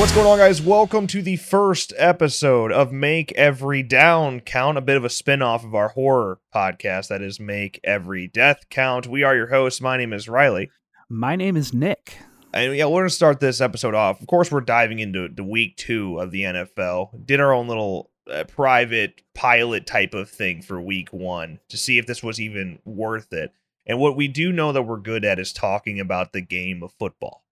What's going on, guys? Welcome to the first episode of Make Every Down Count, a bit of a spin off of our horror podcast that is Make Every Death Count. We are your hosts. My name is Riley. My name is Nick. And yeah, we're going to start this episode off. Of course, we're diving into the week two of the NFL. Did our own little uh, private pilot type of thing for week one to see if this was even worth it. And what we do know that we're good at is talking about the game of football.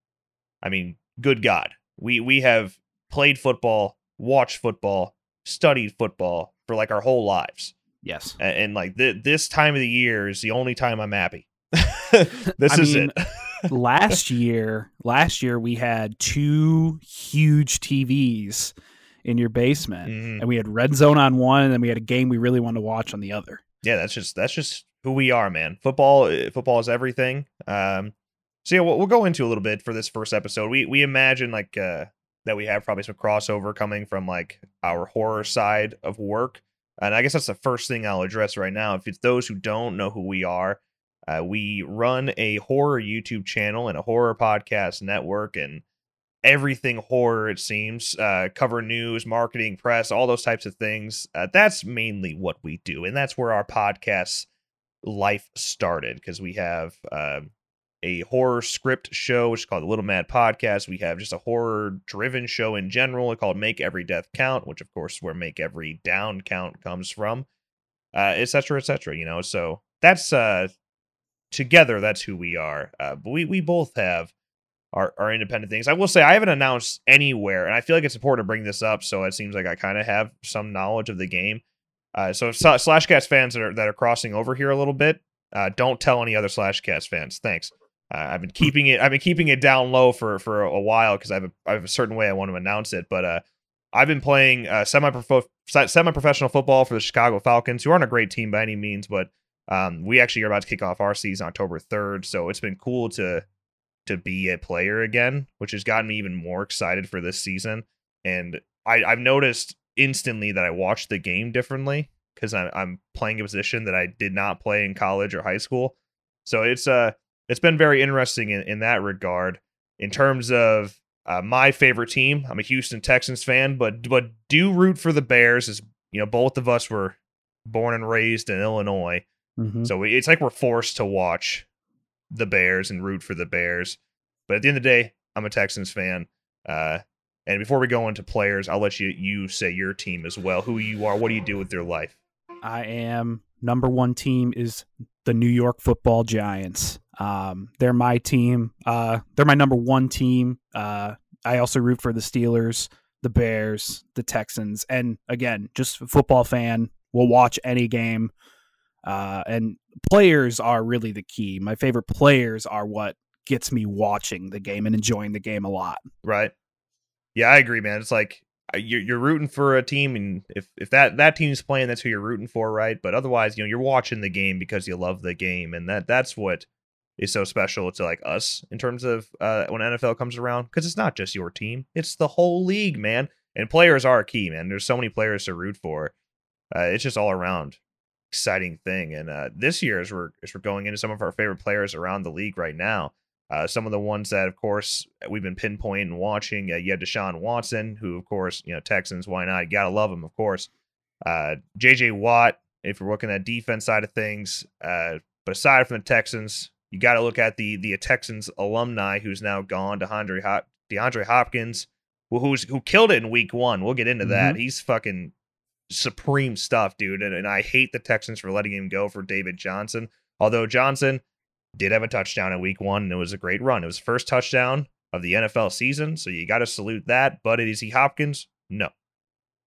I mean, good God we we have played football, watched football, studied football for like our whole lives. Yes. And, and like th- this time of the year is the only time I'm happy. this I is mean, it. last year, last year we had two huge TVs in your basement, Mhm. and we had Red Zone on one, and then we had a game we really wanted to watch on the other. Yeah, that's just that's just who we are, man. Football, uh, football is everything. Um, so yeah, we'll, we'll go into a little bit for this first episode. We we imagine like uh that we have probably some crossover coming from like our horror side of work, and I guess that's the first thing I'll address right now. If it's those who don't know who we are, uh, we run a horror YouTube channel and a horror podcast network, and everything horror it seems uh cover news marketing press all those types of things uh, that's mainly what we do and that's where our podcast life started because we have um a horror script show which is called the little mad podcast we have just a horror driven show in general called make every death count which of course where make every down count comes from uh et cetera et cetera you know so that's uh together that's who we are uh but we we both have our, our independent things. I will say I haven't announced anywhere, and I feel like it's important to bring this up. So it seems like I kind of have some knowledge of the game. Uh, so if Sla- Slashcast fans that are that are crossing over here a little bit, uh, don't tell any other Slashcast fans. Thanks. Uh, I've been keeping it. I've been keeping it down low for for a while because I have a I have a certain way I want to announce it. But uh, I've been playing uh, semi semi professional football for the Chicago Falcons, who aren't a great team by any means, but um, we actually are about to kick off our season October third. So it's been cool to to be a player again, which has gotten me even more excited for this season. And I, I've noticed instantly that I watch the game differently because I'm, I'm playing a position that I did not play in college or high school. So it's uh it's been very interesting in, in that regard. In terms of uh, my favorite team, I'm a Houston Texans fan, but but do root for the Bears. As you know, both of us were born and raised in Illinois, Mhm. so we- it's like we're forced to watch the Bears and root for the Bears. But at the end of the day, I'm a Texans fan. Uh, and before we go into players, I'll let you you say your team as well. Who you are, what do you do with your life? I am number one team is the New York Football Giants. Um, they're my team. Uh, they're my number one team. Uh, I also root for the Steelers, the Bears, the Texans, and again, just a football fan. Will watch any game. Uh, and players are really the key. My favorite players are what gets me watching the game and enjoying the game a lot. Right? Yeah, I agree, man. It's like uh, you're you're rooting for a team, and if if that that team's playing, that's who you're rooting for, right? But otherwise, you know, you're watching the game because you love the game, and that that's what is so special to like us in terms of uh, when NFL comes around because it's not just your team; it's the whole league, man. And players are key, man. There's so many players to root for. Uh, it's just all around exciting thing. And uh, this year, as we're as we're going into some of our favorite players around the league right now, uh, some of the ones that, of course, we've been pinpointing and watching. Uh, you have Deshaun Watson, who, of course, you know Texans. Why not? You gotta love him, of course. Uh, J.J. Watt, if you're looking at defense side of things. Uh, but aside from the Texans, you got to look at the the Texans alumni who's now gone, DeAndre Hop- DeAndre Hopkins, who who's who killed it in Week One. We'll get into that. He's fucking supreme stuff, dude. And, and I hate the Texans for letting him go for David Johnson. Although Johnson did have a touchdown in week one, and it was a great run. It was the first touchdown of the NFL season, so you got to salute that. But is he Hopkins? No.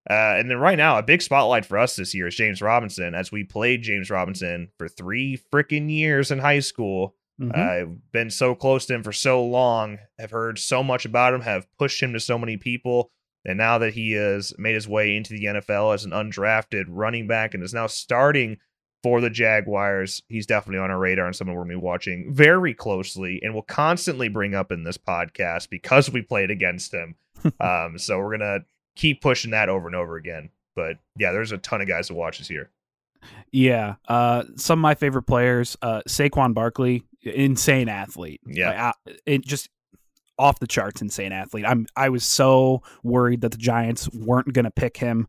Uh, and then right now, a big spotlight for us this year is James Robinson, as we played James Robinson for three freaking years in high school. Mhm. I've been so close to him for so long, have heard so much about him, have pushed him to so many people. And now that he has made his way into the NFL as an undrafted running back and is now starting for the Jaguars, he's definitely on our radar and someone we're going to be watching very closely and will constantly bring up in this podcast because we played against him. um, so we're going to keep pushing that over and over again. But yeah, there's a ton of guys to watch this year. Yeah, uh, some of my favorite players, uh, Saquon Barkley, insane athlete. Yeah. Like, uh, it just off the charts insane athlete. I'm I was so worried that the Giants weren't going to pick him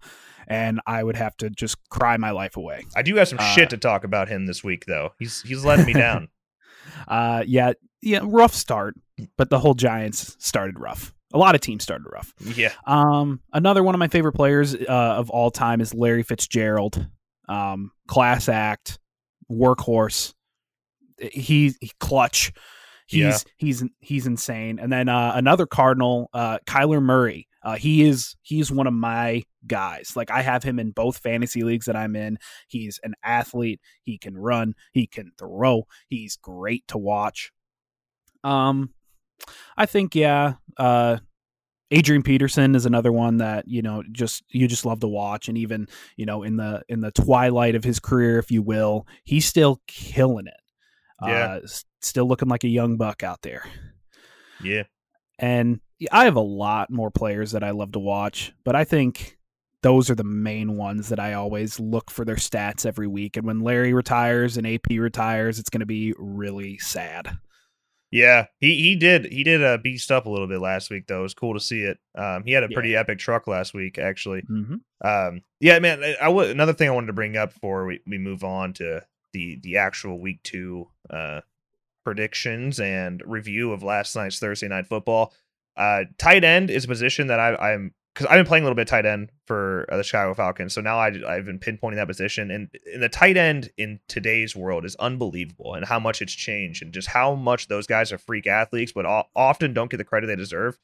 and I would have to just cry my life away. I do have some uh, shit to talk about him this week though. He's he's letting me down. uh yeah, yeah, rough start, but the whole Giants started rough. A lot of teams started rough. Yeah. Um another one of my favorite players uh, of all time is Larry Fitzgerald. Um class act, workhorse. He, he clutch He's yeah. he's he's insane. And then uh, another Cardinal, uh, Kyler Murray. Uh, he is he's one of my guys. Like I have him in both fantasy leagues that I'm in. He's an athlete. He can run. He can throw. He's great to watch. Um, I think yeah. Uh, Adrian Peterson is another one that you know just you just love to watch, and even you know in the in the twilight of his career, if you will, he's still killing it. Yeah. Uh, still looking like a young buck out there. Yeah. And I have a lot more players that I love to watch, but I think those are the main ones that I always look for their stats every week. And when Larry retires and AP retires, it's going to be really sad. Yeah, he he did he did uh, beast up a little bit last week though. It was cool to see it. Um, he had a pretty yeah. epic truck last week actually. Mm-hmm. Um, yeah, man. I, I w- another thing I wanted to bring up before we, we move on to the the actual week two uh, predictions and review of last night's Thursday night football. Uh, tight end is a position that I, I'm because I've been playing a little bit tight end for uh, the Chicago Falcons, so now I, I've been pinpointing that position. And, the tight end in today's world is unbelievable, and how much it's changed, and just how much those guys are freak athletes, but often don't get the credit they deserve.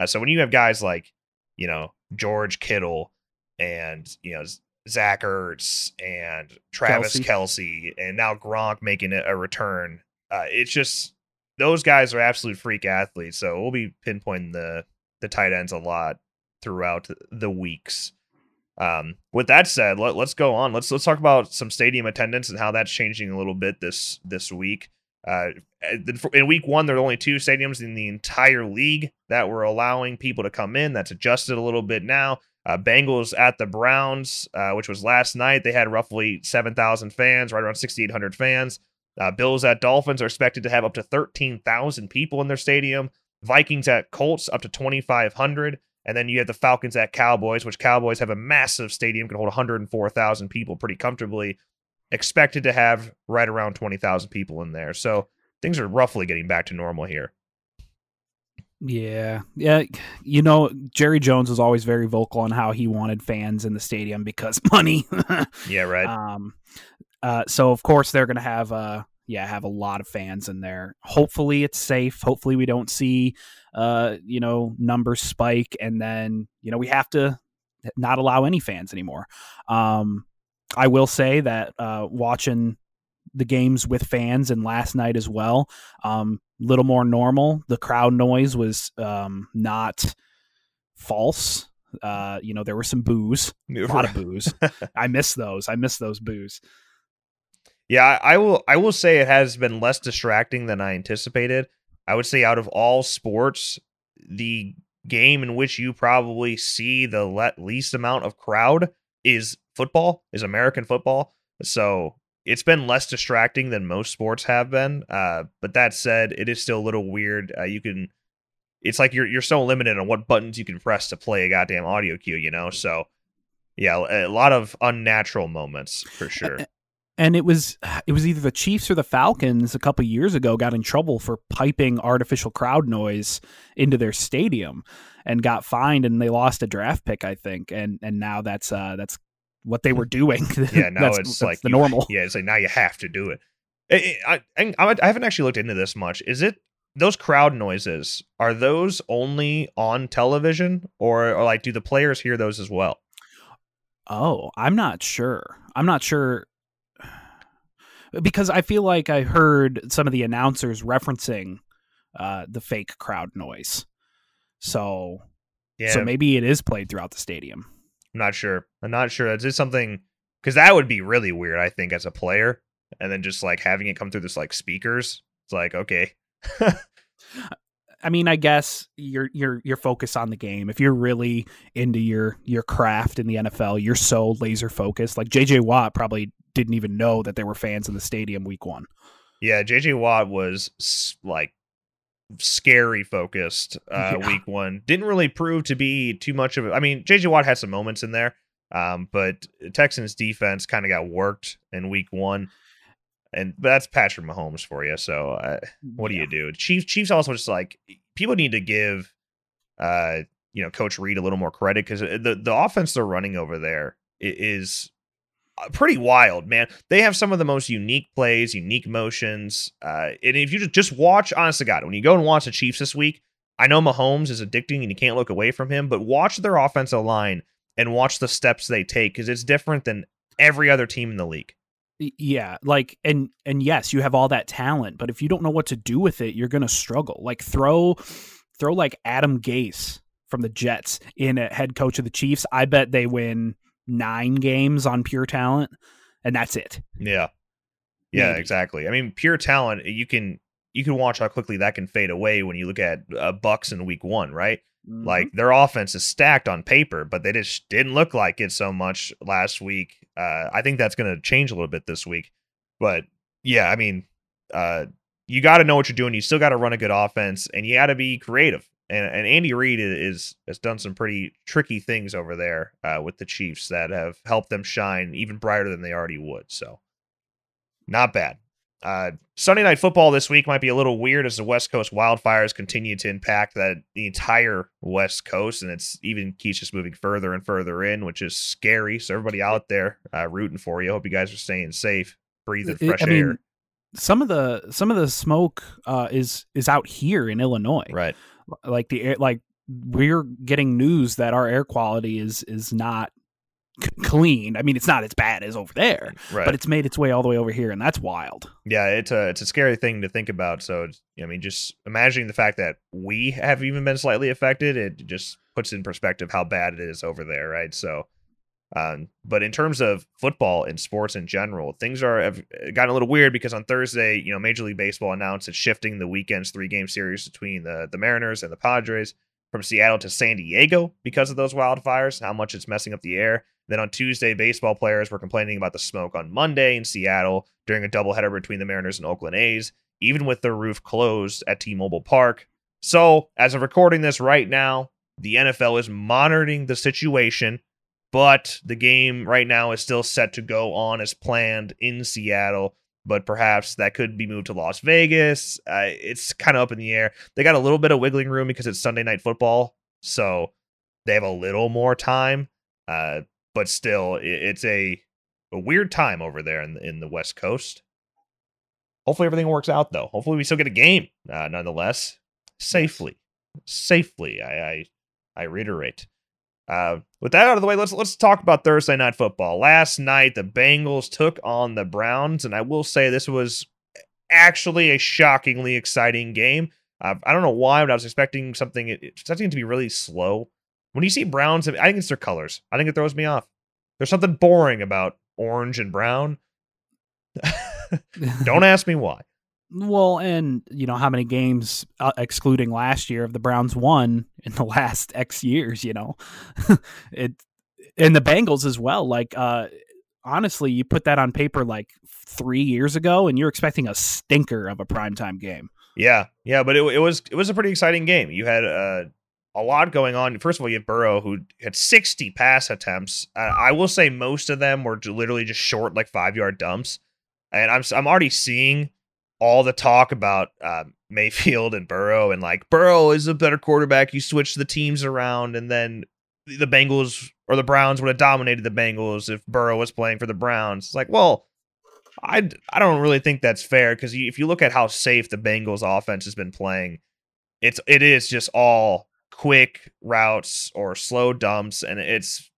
Uh, so when you have guys like, you know, George Kittle and you know Zach Ertz and Travis Kelsey, Kelce and now Gronk making a return uh, it's just those guys are absolute freak athletes. So we'll be pinpointing the the tight ends a lot throughout the weeks. Um, with that said, let, us go on. Let's let's talk about some stadium attendance and how that's changing a little bit this this week. Uh, in week one, there are only two stadiums in the entire league that were allowing people to come in. That's adjusted a little bit now. Uh, Bengals at the Browns, uh, which was last night, they had roughly 7,000 fans, right around 6,800 fans. Uh, Bills at Dolphins are expected to have up to 13,000 people in their stadium. Vikings at Colts up to 2,500. And then you have the Falcons at Cowboys, which Cowboys have a massive stadium, can hold 104,000 people pretty comfortably. Expected to have right around 20,000 people in there. So things are roughly getting back to normal here. Yeah. Yeah. You know, Jerry Jones was always very vocal on how he wanted fans in the stadium because money. yeah, right. Um, uh, so of course they're going to have uh yeah have a lot of fans in there. Hopefully it's safe. Hopefully we don't see uh you know numbers spike and then you know we have to not allow any fans anymore. Um, I will say that uh, watching the games with fans and last night as well, um, little more normal. The crowd noise was um, not false. Uh, you know, there were some boos, a lot of boos. I miss those. I miss those boos. Yeah, I will. I will say it has been less distracting than I anticipated. I would say out of all sports, the game in which you probably see the le- least amount of crowd is football, is American football. So it's been less distracting than most sports have been. Uh, but that said, it is still a little weird. Uh, you can, it's like you're you're so limited on what buttons you can press to play a goddamn audio cue, you know. So yeah, a lot of unnatural moments for sure and it was it was either the Chiefs or the Falcons a couple years ago got in trouble for piping artificial crowd noise into their stadium and got fined and they lost a draft pick I think and and now that's uh that's what they were doing. Yeah now that's, it's that's like the you, normal. Yeah it's like now you have to do it. I, I, I haven't actually looked into this much. Is it those crowd noises are those only on television? Or, or like do the players hear those as well? Oh I'm not sure. I'm not sure. Because I feel like I heard some of the announcers referencing uh, the fake crowd noise. So, yeah. so maybe it is played throughout the stadium. I'm not sure. I'm not sure. Is this something? Because that would be really weird. I think as a player, and then just like having it come through this like speakers. It's like okay. I mean, I guess you're you're you're on the game. If you're really into your your craft in the NFL, you're so laser focused. Like JJ Watt probably didn't even know that there were fans in the stadium week one. Yeah, JJ Watt was like scary focused uh, Yeah. week one. Didn't really prove to be too much of it. I mean, JJ Watt had some moments in there, um, but Texans defense kind of got worked in week one. And that's Patrick Mahomes for you. So uh, what do you do? Chiefs Chiefs also just like people need to give uh you know Coach Reid a little more credit because the the offense they're running over there i- is uh, pretty wild, man. They have some of the most unique plays, unique motions. Uh, and if you just just watch, honest to God, when you go and watch the Chiefs this week, I know Mahomes is addicting and you can't look away from him, but watch their offensive line and watch the steps they take because it's different than every other team in the league. Yeah like and and yes you have all that talent but if you don't know what to do with it you're gonna struggle like throw throw like adam gase from the jets in a head coach of the chiefs i bet they win nine games on pure talent and that's it Yeah. Yeah, Maybe. exactly. I mean, pure talent, you can you can watch how quickly that can fade away when you look at uh, Bucks in week 1, right? Mm-hmm. Like their offense is stacked on paper, but they just didn't look like it so much last week. Uh, I think that's going to change a little bit this week. But yeah, I mean, uh, you got to know what you're doing. You still got to run a good offense, and you got to be creative. And, and Andy Reid is has done some pretty tricky things over there uh, with the Chiefs that have helped them shine even brighter than they already would. So, not bad. Uh, Sunday night football this week might be a little weird as the West Coast wildfires continue to impact that the entire West Coast, and it's even keeps just moving further and further in, which is scary. So everybody out there uh, rooting for you. Hope you guys are staying safe, breathing fresh I air. mean, some of the some of the smoke uh, is is out here in Illinois. right. Like the air, like we're getting news that our air quality is is not c- clean. I mean, it's not as bad as over there, Right. but it's made its way all the way over here, and that's wild. yeah, it's a it's a scary thing to think about. So it's, I mean, just imagining the fact that we have even been slightly affected, it just puts in perspective how bad it is over there, right? So, um, but in terms of football and sports in general, things are have gotten a little weird because on Thursday, you know, Major League Baseball announced it's shifting the weekend's three game series between the the Mariners and the Padres from Seattle to San Diego because of those wildfires, how much it's messing up the air. Then on Tuesday, baseball players were complaining about the smoke on Monday in Seattle during a doubleheader between the Mariners and Oakland A's, even with their roof closed at T Mobile Park. So, as of recording this right now, the NFL is monitoring the situation, but the game right now is still set to go on as planned in Seattle. But perhaps that could be moved to Las Vegas. Uh, it's kind of up in the air. They got a little bit of wiggling room because it's Sunday night football, so they have a little more time. Uh, but still, it's a a weird time over there in the, in the West Coast. Hopefully everything works out though. Hopefully we still get a game uh, nonetheless safely, safely. I I, I reiterate. Uh, with that out of the way, let's let's talk about Thursday night football. Last night, the Bengals took on the Browns, and I will say this was actually a shockingly exciting game. Uh, I don't know why, but I was expecting something expecting to be really slow. When you see Browns, I think it's their colors. I think it throws me off. There's something boring about orange and brown. Don't ask me why. Well, and you know how many games, uh, excluding last year, of the Browns won in the last X years. You know, it and the Bengals as well. Like, uh, honestly, you put that on paper like three years ago, and you're expecting a stinker of a primetime game. Yeah, yeah, but it, it was it was a pretty exciting game. You had uh, a lot going on. First of all, you have Burrow who had 60 pass attempts. Uh, I will say most of them were literally just short, like five yard dumps. And I'm I'm already seeing all the talk about uh, Mayfield and Burrow, and like Burrow is a better quarterback. You switch the teams around, and then the Bengals or the Browns would have dominated the Bengals if Burrow was playing for the Browns. It's like, well, I I don't really think that's fair because if you look at how safe the Bengals offense has been playing, it's it is just all quick routes or slow dumps, and it's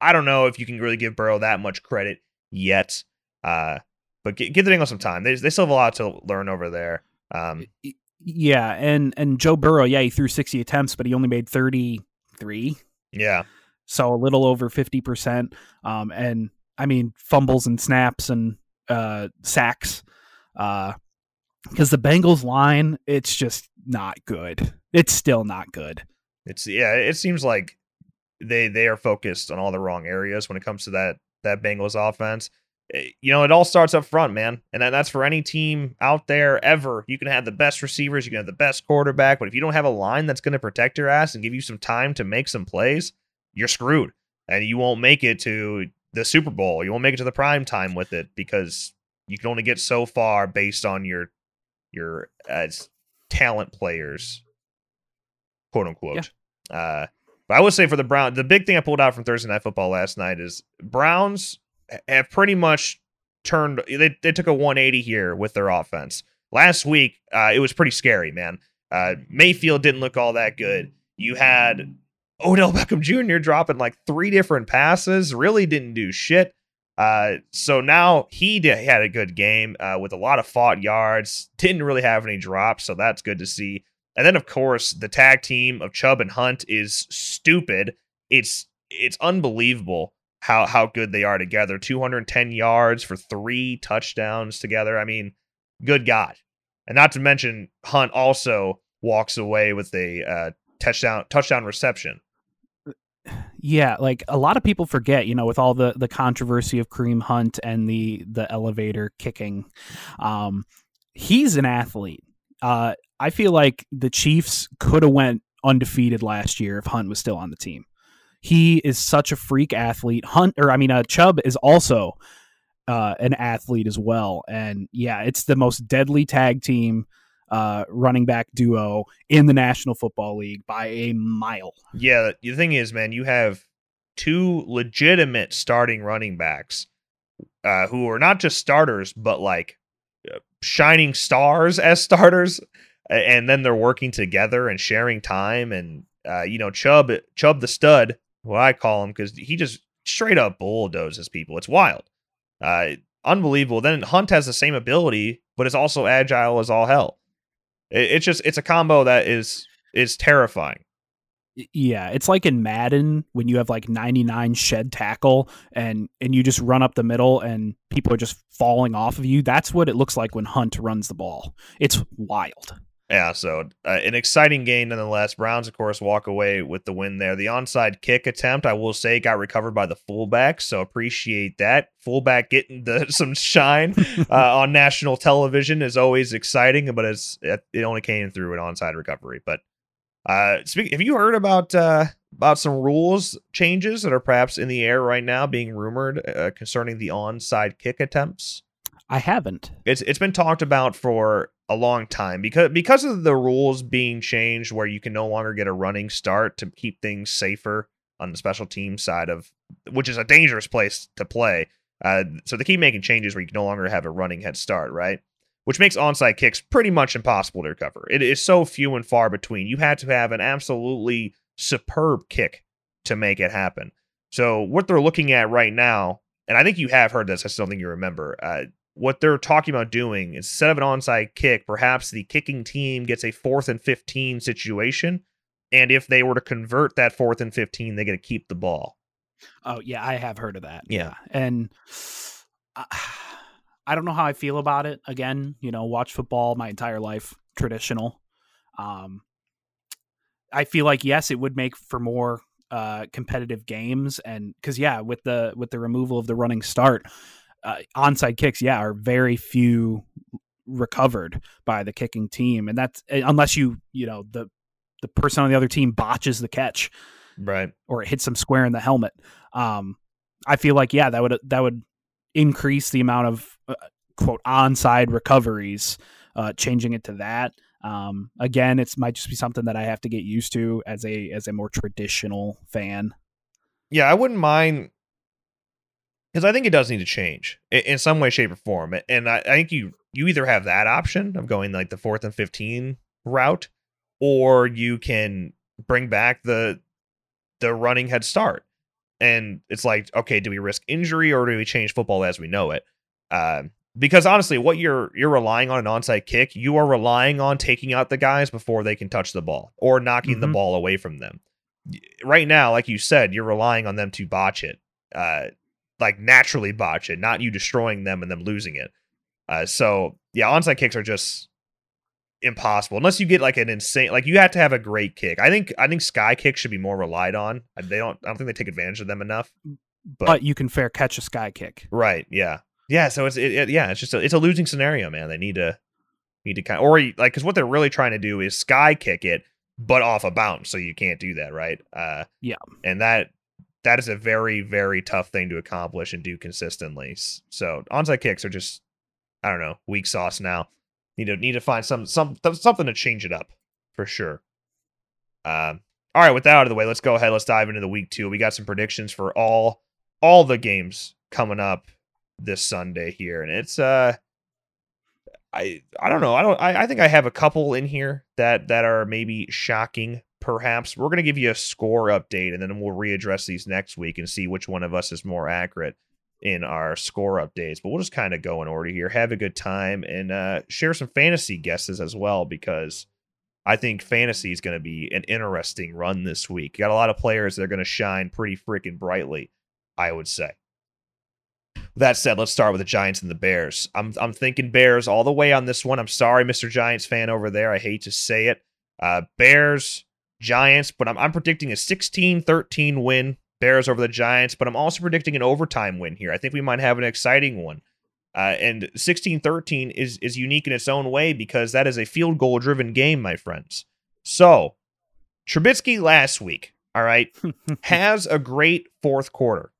I don't know if you can really give Burrow that much credit yet. Uh, but gi- give the Bengals some time. They they still have a lot to learn over there. Um, Yeah, and and Joe Burrow, yeah, he threw 60 attempts, but he only made 33, yeah, so a little over 50 percent. Um, and I mean fumbles and snaps and uh sacks. Uh, because the Bengals line, it's just not good. It's still not good. it's yeah. It seems like they they are focused on all the wrong areas when it comes to that that Bengals offense. Eh, you know, it all starts up front, man. And that's for any team out there ever. You can have the best receivers, you can have the best quarterback, but if you don't have a line that's going to protect your ass and give you some time to make some plays, you're screwed. And you won't make it to the Super Bowl. You won't make it to the prime time with it because you can only get so far based on your your as talent players, quote unquote. Yeah. Uh, but I would say for the Brown, the big thing I pulled out from Thursday Night Football last night is Browns have pretty much turned. They they took a 180 here with their offense. Last week, uh, it was pretty scary, man. Uh, Mayfield didn't look all that good. You had Odell Beckham Jr. dropping like three different passes, really didn't do shit. Uh, so now he did, had a good game uh, with a lot of fought yards. Didn't really have any drops, so that's good to see. And then, of course, the tag team of Chubb and Hunt is stupid. It's it's unbelievable how how good they are together. 210 yards for three touchdowns together. I mean, good God! And not to mention, Hunt also walks away with a uh, touchdown touchdown reception yeah, like a lot of people forget, you know, with all the the controversy of Kareem Hunt and the the elevator kicking, um, he's an athlete. Uh, I feel like the Chiefs could have went undefeated last year if Hunt was still on the team. He is such a freak athlete. Hunt, or I mean, uh, Chubb is also uh, an athlete as well, and yeah, it's the most deadly tag team uh, running back duo in the National Football League by a mile. Yeah, the thing is, man, you have two legitimate starting running backs uh, who are not just starters, but like uh, shining stars as starters, and then they're working together and sharing time. And uh, you know, Chubb, Chubb the stud, what I call him, because he just straight up bulldozes people. It's wild, uh, unbelievable. Then Hunt has the same ability, but is also agile as all hell. It, it's just it's a combo that is is terrifying. Yeah, it's like in Madden when you have like 99 shed tackle and and you just run up the middle and people are just falling off of you. That's what it looks like when Hunt runs the ball. It's wild. Yeah, so uh, an exciting game nonetheless. Browns, of course, walk away with the win there. The onside kick attempt, I will say, got recovered by the fullback, so appreciate that. Fullback getting the, some shine uh, on national television is always exciting, but it's it only came through an onside recovery. But uh, speak, have you heard about uh, about some rules changes that are perhaps in the air right now, being rumored uh, concerning the onside kick attempts? I haven't. It's it's been talked about for a long time because because of the rules being changed where you can no longer get a running start to keep things safer on the special team side of which is a dangerous place to play. Uh, so they keep making changes where you can no longer have a running head start, right? Which makes onside kicks pretty much impossible to recover. It is so few and far between. You had to have an absolutely superb kick to make it happen. So what they're looking at right now, and I think you have heard this, I still think you remember. Uh, what they're talking about doing instead of an onside kick, perhaps the kicking team gets a fourth and 15 situation. And if they were to convert that fourth and 15, they get to keep the ball. Oh, yeah, I have heard of that. Yeah. And I, I don't know how I feel about it. Again, you know, watch football my entire life, traditional. Um, I feel like, yes, it would make for more uh, competitive games. And because, yeah, with the with the removal of the running start, uh, onside kicks, yeah, are very few recovered by the kicking team, and that's eh, unless you you know the the person on the other team botches the catch, right, or it hits them square in the helmet. Um, I feel like yeah, that would that would increase the amount of uh, quote onside recoveries. Uh, changing it to that. Um, again, it might just be something that I have to get used to as a as a more traditional fan. Yeah, I wouldn't mind because I think it does need to change in, in, some way, shape, or form. And I, I, think you you either have that option of going like the fourth and fifteen route, or you can bring back the the running head start. And it's like, okay, do we risk injury or do we change football as we know it? Uh, because honestly, what you're you're relying on an onside kick, you are relying on taking out the guys before they can touch the ball or knocking mm-hmm. the ball away from them. Right now, like you said, you're relying on them to botch it. Uh, like naturally botch it, not you destroying them and them losing it. Uh, so yeah, onside kicks are just impossible unless you get like an insane like you have to have a great kick. I think I think sky kicks should be more relied on. They don't I don't think they take advantage of them enough. But, but you can fair catch a sky kick. Right, yeah. Yeah, so it's it, it, yeah, it's just a, it's a losing scenario, man. They need to need to kind of, or like because what they're really trying to do is sky kick it, but off a bounce, so you can't do that, right? Uh, yeah, and that that is a very very tough thing to accomplish and do consistently. So onside kicks are just I don't know weak sauce now. Need to need to find some some something to change it up for sure. Um, all right, with that out of the way, let's go ahead. Let's dive into the week two. We got some predictions for all all the games coming up this Sunday here, and it's uh, I I don't know. I don't. I, I think I have a couple in here that that are maybe shocking. Perhaps we're gonna give you a score update, and then we'll readdress these next week and see which one of us is more accurate in our score updates. But we'll just kind of go in order here, have a good time, and uh, share some fantasy guesses as well because I think fantasy is going to be an interesting run this week. You got a lot of players that are going to shine pretty freaking brightly, I would say. That said, let's start with the Giants and the Bears. I'm I'm thinking Bears all the way on this one. I'm sorry, Mr. Giants fan over there. I hate to say it. Uh, Bears, Giants, but I'm I'm predicting a 16-13 win. Bears over the Giants, but I'm also predicting an overtime win here. I think we might have an exciting one. Uh, and 16-13 is is unique in its own way because that is a field goal driven game, my friends. So, Trubisky last week, all right, has a great fourth quarter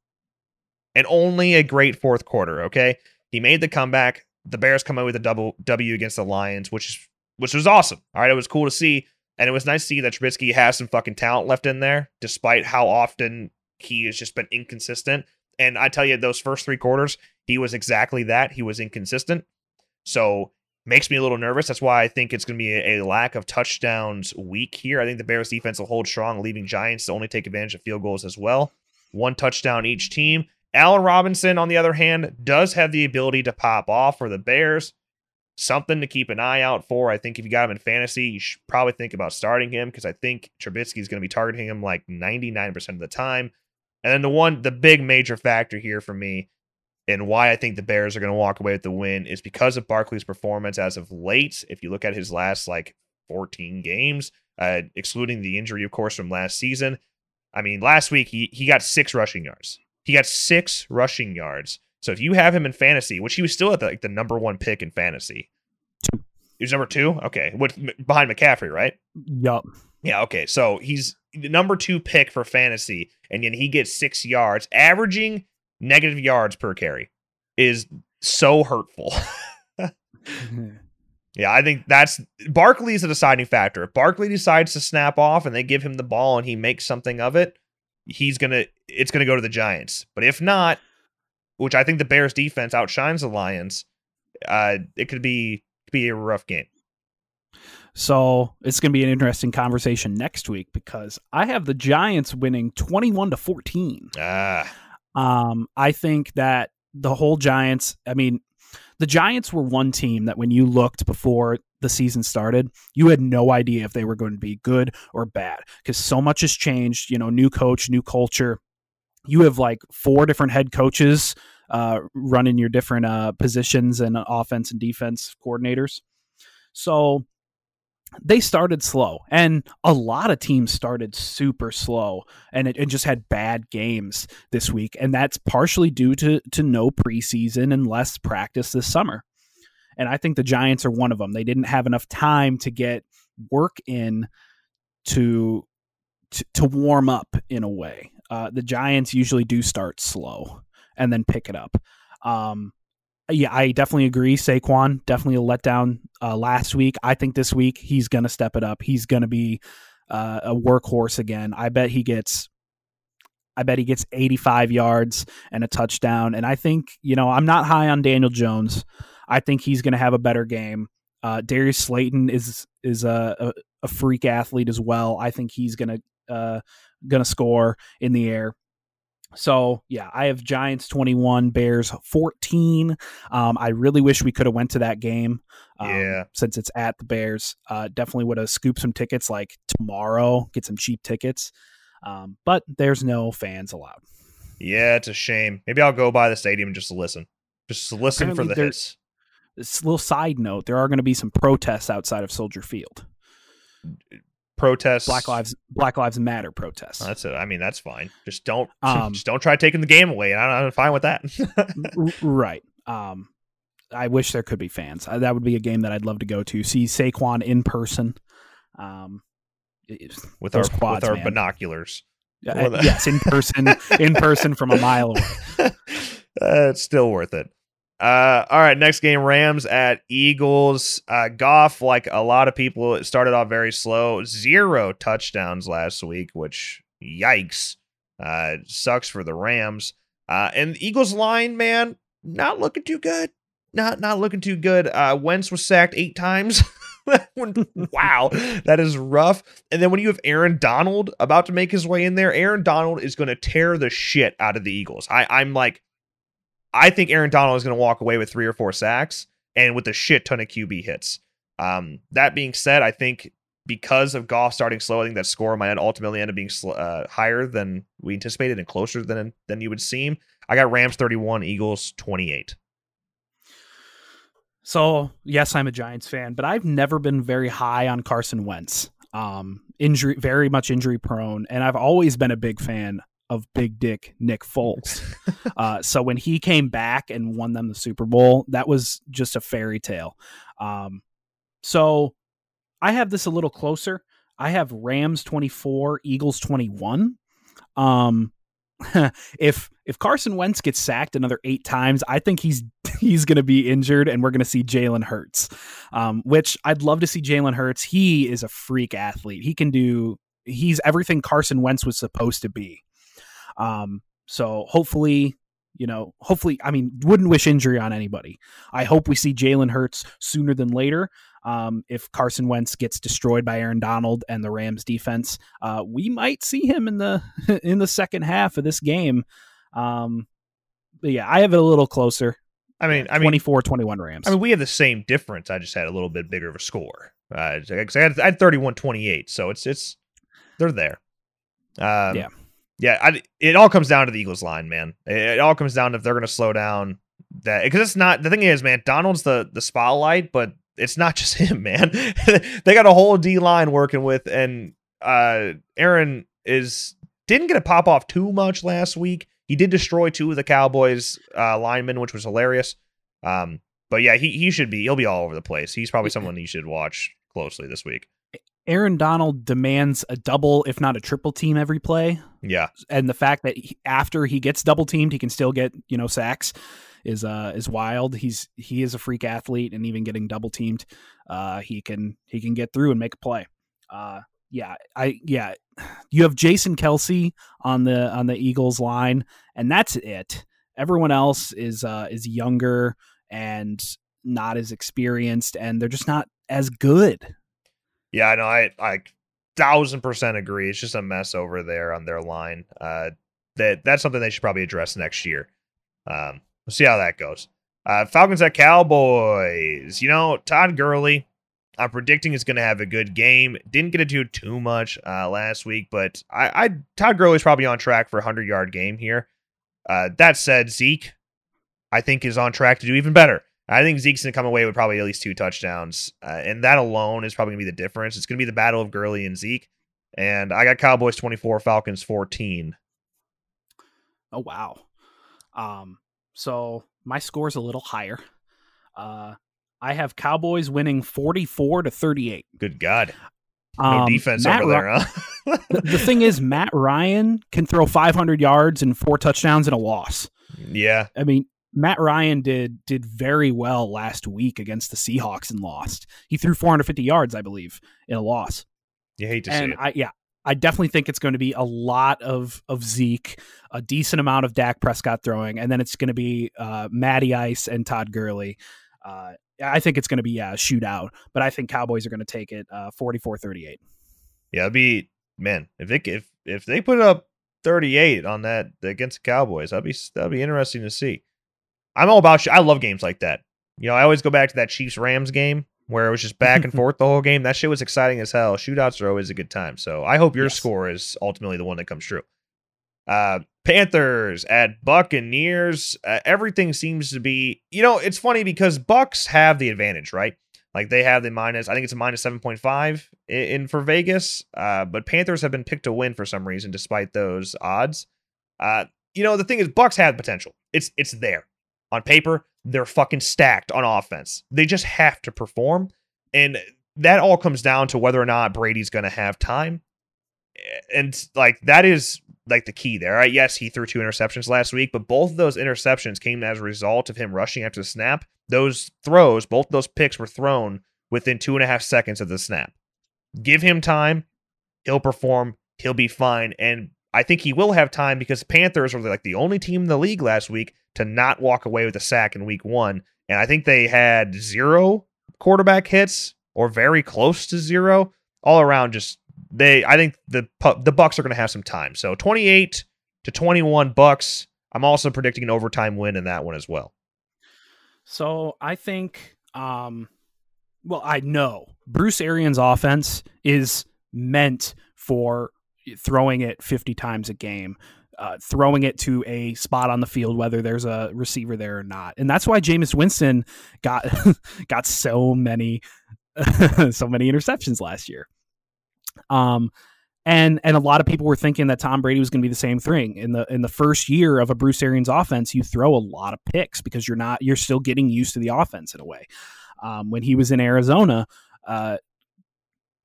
and only a great fourth quarter. Okay, he made the comeback. The Bears come out with a double W against the Lions, which is which was awesome. All right, it was cool to see, and it was nice to see that Trubisky has some fucking talent left in there, despite how often he has just been inconsistent. And I tell you, those first three quarters, he was exactly that. He was inconsistent. So makes me a little nervous. That's why I think it's going to be a, lack of touchdowns week here. I think the Bears defense will hold strong, leaving Giants to only take advantage of field goals as well. One touchdown each team. Allen Robinson, on the other hand, does have the ability to pop off for the Bears. Something to keep an eye out for. I think if you got him in fantasy, you should probably think about starting him because I think Trubisky is going to be targeting him like 99% of the time. And then the one, the big major factor here for me and why I think the Bears are going to walk away with the win is because of Barkley's performance as of late. If you look at his last like 14 games, uh, excluding the injury, of course, from last season. I mean, last week he he got six rushing yards. He got six rushing yards. So if you have him in fantasy, which he was still at the, like the number one pick in fantasy, two. He was number two. Okay, with behind McCaffrey, right? Yup. Yeah. Okay. So he's the number two pick for fantasy, and then he gets six yards, averaging negative yards per carry, is so hurtful. yeah, I think that's Barkley is a deciding factor. If Barkley decides to snap off and they give him the ball and he makes something of it, he's gonna it's gonna go to the Giants. But if not, which I think the Bears defense outshines the Lions, uh, it could be be a rough game. So it's going to be an interesting conversation next week because I have the Giants winning twenty-one to fourteen. Ah, um, I think that the whole Giants. I mean, the Giants were one team that when you looked before the season started, you had no idea if they were going to be good or bad because so much has changed. You know, new coach, new culture. You have like four different head coaches uh, running your different uh, positions and offense and defense coordinators. So they started slow and a lot of teams started super slow and it, it, just had bad games this week and that's partially due to to no preseason and less practice this summer. And i think the giants are one of them. They didn't have enough time to get work in to to, to warm up in a way uh, the giants usually do start slow and then pick it up um, yeah, I definitely agree. Saquon definitely a letdown uh, last week. I think this week he's going to step it up. He's going to be uh, a workhorse again. I bet he gets. I bet he gets 85 yards and a touchdown. And I think you know I'm not high on Daniel Jones. I think he's going to have a better game. Uh, Darius Slayton is is a, a, a freak athlete as well. I think he's gonna uh, gonna score in the air. So yeah, I have Giants 21, Bears 14. Um, I really wish we could have went to that game. Um, yeah. Since it's at the Bears, uh, definitely would have scooped some tickets like tomorrow, get some cheap tickets. Um, but there's no fans allowed. Yeah, it's a shame. Maybe I'll go by the stadium and just listen. Just listen Apparently for the hits. This little side note: there are going to be some protests outside of Soldier Field protests black lives black lives matter protests oh, that's it i mean that's fine just don't um, just don't try taking the game away and i'm fine with that right Um, I wish there could be fans. Uh, that would be a game that I'd love to go to. See Saquon in person. Um, with our quads, with our man. binoculars. Uh, yes, in person, in person from a mile away. uh, it's still worth it. Uh, all right, next game Rams at Eagles. Uh, Goff, like a lot of people, it started off very slow. Zero touchdowns last week, which yikes. Uh, sucks for the Rams. Uh, and Eagles line, man, not looking too good. Not not looking too good. Uh, Wentz was sacked eight times. wow, that is rough. And then when you have Aaron Donald about to make his way in there, Aaron Donald is going to tear the shit out of the Eagles. I, I'm like, I think Aaron Donald is going to walk away with three or four sacks and with a shit ton of QB hits. Um, that being said, I think because of Goff starting slow, I think that score might ultimately end up being sl- uh, higher than we anticipated and closer than than you would seem. I got Rams 31, Eagles 28. So, yes, I'm a Giants fan, but I've never been very high on Carson Wentz. Um, injury, very much injury prone, and I've always been a big fan of Big Dick Nick Foles. uh, so when he came back and won them the Super Bowl, that was just a fairy tale. Um, so I have this a little closer. I have Rams 24, Eagles 21. Um, if if Carson Wentz gets sacked another eight times, I think he's he's going to be injured, and we're going to see Jalen Hurts. Um, which I'd love to see Jalen Hurts. He is a freak athlete. He can do. He's everything Carson Wentz was supposed to be. Um, so hopefully, you know, hopefully, I mean, wouldn't wish injury on anybody. I hope we see Jalen Hurts sooner than later. Um, if Carson Wentz gets destroyed by Aaron Donald and the Rams defense, uh, we might see him in the in the second half of this game. Um, but yeah, I have it a little closer. I mean, I mean, 24 21 Rams. I mean, we have the same difference. I just had a little bit bigger of a score. Uh, I had, I had 31 28. So it's, it's, they're there. Um, yeah. Yeah. I, it all comes down to the Eagles line, man. It, it all comes down to if they're going to slow down that because it's not the thing is, man, Donald's the, the spotlight, but it's not just him, man. they got a whole D line working with, and uh, Aaron is didn't get a pop off too much last week. He did destroy two of the Cowboys uh, linemen, which was hilarious. Um, but yeah, he he should be he'll be all over the place. He's probably someone you should watch closely this week. Aaron Donald demands a double, if not a triple team every play. Yeah, and the fact that he, after he gets double teamed, he can still get you know sacks is uh is wild. He's he is a freak athlete, and even getting double teamed, uh, he can he can get through and make a play. Uh, yeah, I yeah, you have Jason Kelce on the on the Eagles line, and that's it. Everyone else is uh is younger and not as experienced, and they're just not as good. Yeah, I know. I I thousand percent agree. It's just a mess over there on their line. Uh, that that's something they should probably address next year. Um, We'll see how that goes. Uh, Falcons at Cowboys. You know, Todd Gurley, I'm predicting is going to have a good game. Didn't get to do too much uh, last week, but I, I Todd Gurley's probably on track for a 100 yard game here. Uh, that said, Zeke, I think, is on track to do even better. I think Zeke's going to come away with probably at least two touchdowns. Uh, and that alone is probably going to be the difference. It's going to be the battle of Gurley and Zeke. And I got Cowboys 24, Falcons 14. Oh, wow. Um, so my score's a little higher. Uh, I have Cowboys winning 44 to 38. Good God. No um, defense Matt over there, huh? the, the, thing is, Matt Ryan can throw 500 yards and four touchdowns in a loss. Yeah. I mean, Matt Ryan did did very well last week against the Seahawks and lost. He threw 450 yards, I believe, in a loss. You hate to and see it. I, yeah, I definitely think it's going to be a lot of of Zeke, a decent amount of Dak Prescott throwing, and then it's going to be uh, Matty Ice and Todd Gurley. Uh, I think it's going to be yeah, a shootout, but I think Cowboys are going to take it uh, 44-38. Yeah, it'd be man if they if if they put up 38 on that against the Cowboys, that'd be that'd be interesting to see. I'm all about. I love games like that. You know, I always go back to that Chiefs Rams game where it was just back and forth the whole game. That shit was exciting as hell. Shootouts are always a good time. So I hope your yes. score is ultimately the one that comes true. Uh, Panthers at Buccaneers. Uh, everything seems to be, you know, it's funny because Bucks have the advantage, right? Like they have the minus, I think it's a minus 7.5 in, in for Vegas. Uh, but Panthers have been picked to win for some reason despite those odds. Uh, you know, the thing is Bucks have potential. It's it's there. On paper, they're fucking stacked on offense. They just have to perform. And that all comes down to whether or not Brady's going to have time. And like that is like the key there. Right? Yes, he threw two interceptions last week, but both of those interceptions came as a result of him rushing after the snap. Those throws, both those picks were thrown within two and a half seconds of the snap. Give him time, he'll perform, he'll be fine. And I think he will have time because Panthers were like the only team in the league last week to not walk away with a sack in week one. And I think they had zero quarterback hits or very close to zero. All around, just they. I think the the Bucs are going to have some time. So twenty eight to twenty one Bucs. I'm also predicting an overtime win in that one as well. So I think, um, well, I know Bruce Arians' offense is meant for throwing it 50 times a game, uh, throwing it to a spot on the field, whether there's a receiver there or not. And that's why Jameis Winston got got so many so many interceptions last year. Um, and and a lot of people were thinking that Tom Brady was going to be the same thing in the in the first year of a Bruce Arians offense. You throw a lot of picks because you're not you're still getting used to the offense in a way. Um, when he was in Arizona, uh,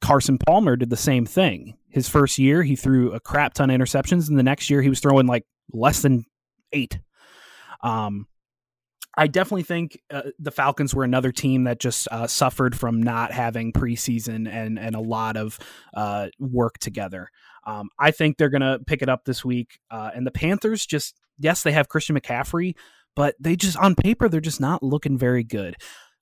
Carson Palmer did the same thing. His first year, he threw a crap ton of interceptions, and the next year, he was throwing like less than eight. Um, I definitely think uh, the Falcons were another team that just uh, suffered from not having preseason and and a lot of uh, work together. Um, I think they're going to pick it up this week. Uh, and the Panthers just yes, they have Christian McCaffrey, but they just on paper they're just not looking very good.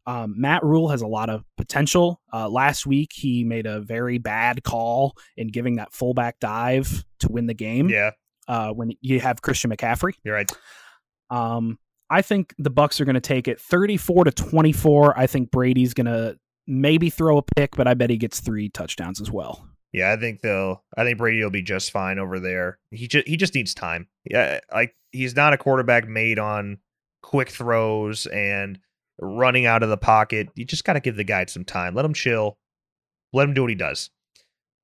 Um, Matt Rhule has a lot of potential. Uh, last week, he made a very bad call in giving that fullback dive to win the game. Yeah. Uh, when you have Christian McCaffrey, you're right. Um, I think the Bucs are going to take it 34 to 24. I think Brady's going to maybe throw a pick, but I bet he gets three touchdowns as well. Yeah, I think they'll. I think Brady will be just fine over there. He just he just needs time. Yeah, like he's not a quarterback made on quick throws and running out of the pocket. You just got to give the guy some time. Let him chill. Let him do what he does.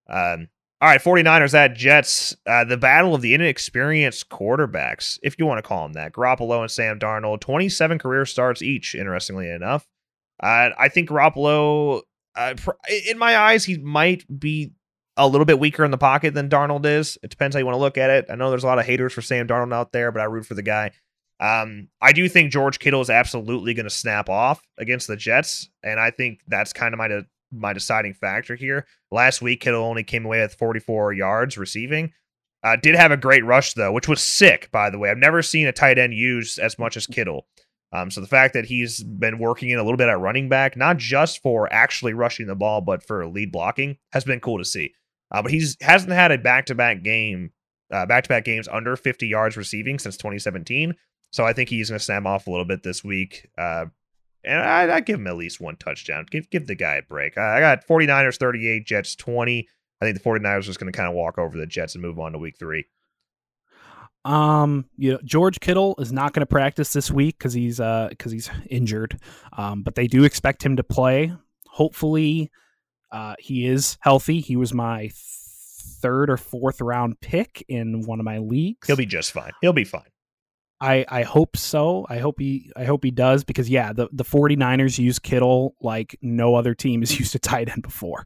Um, all right, 49ers at Jets. Uh, the battle of the inexperienced quarterbacks, if you want to call them that. Garoppolo and Sam Darnold, 27 career starts each, interestingly enough. Uh, I think Garoppolo, uh, in my eyes, he might be a little bit weaker in the pocket than Darnold is. It depends how you want to look at it. I know there's a lot of haters for Sam Darnold out there, but I root for the guy. Um, I do think George Kittle is absolutely going to snap off against the Jets, and I think that's kind of my de- my deciding factor here. Last week, Kittle only came away with 44 yards receiving. Uh, did have a great rush though, which was sick. By the way, I've never seen a tight end used as much as Kittle. Um, so the fact that he's been working in a little bit at running back, not just for actually rushing the ball, but for lead blocking, has been cool to see. Uh, but he's hasn't had a back to back game, back to back games under 50 yards receiving since 2017. So I think he's going to snap off a little bit this week. Uh, and I, I give him at least one touchdown. Give give the guy a break. I, I got 49ers 38, Jets 20. I think the 49ers are just going to kind of walk over the Jets and move on to week three. Um, you know, George Kittle is not going to practice this week because he's uh because he's injured. Um, but they do expect him to play. Hopefully, uh, he is healthy. He was my third or fourth round pick in one of my leagues. He'll be just fine. He'll be fine. I, I hope so. I hope he I hope he does because yeah, the, the 49ers use Kittle like no other team has used a tight end before.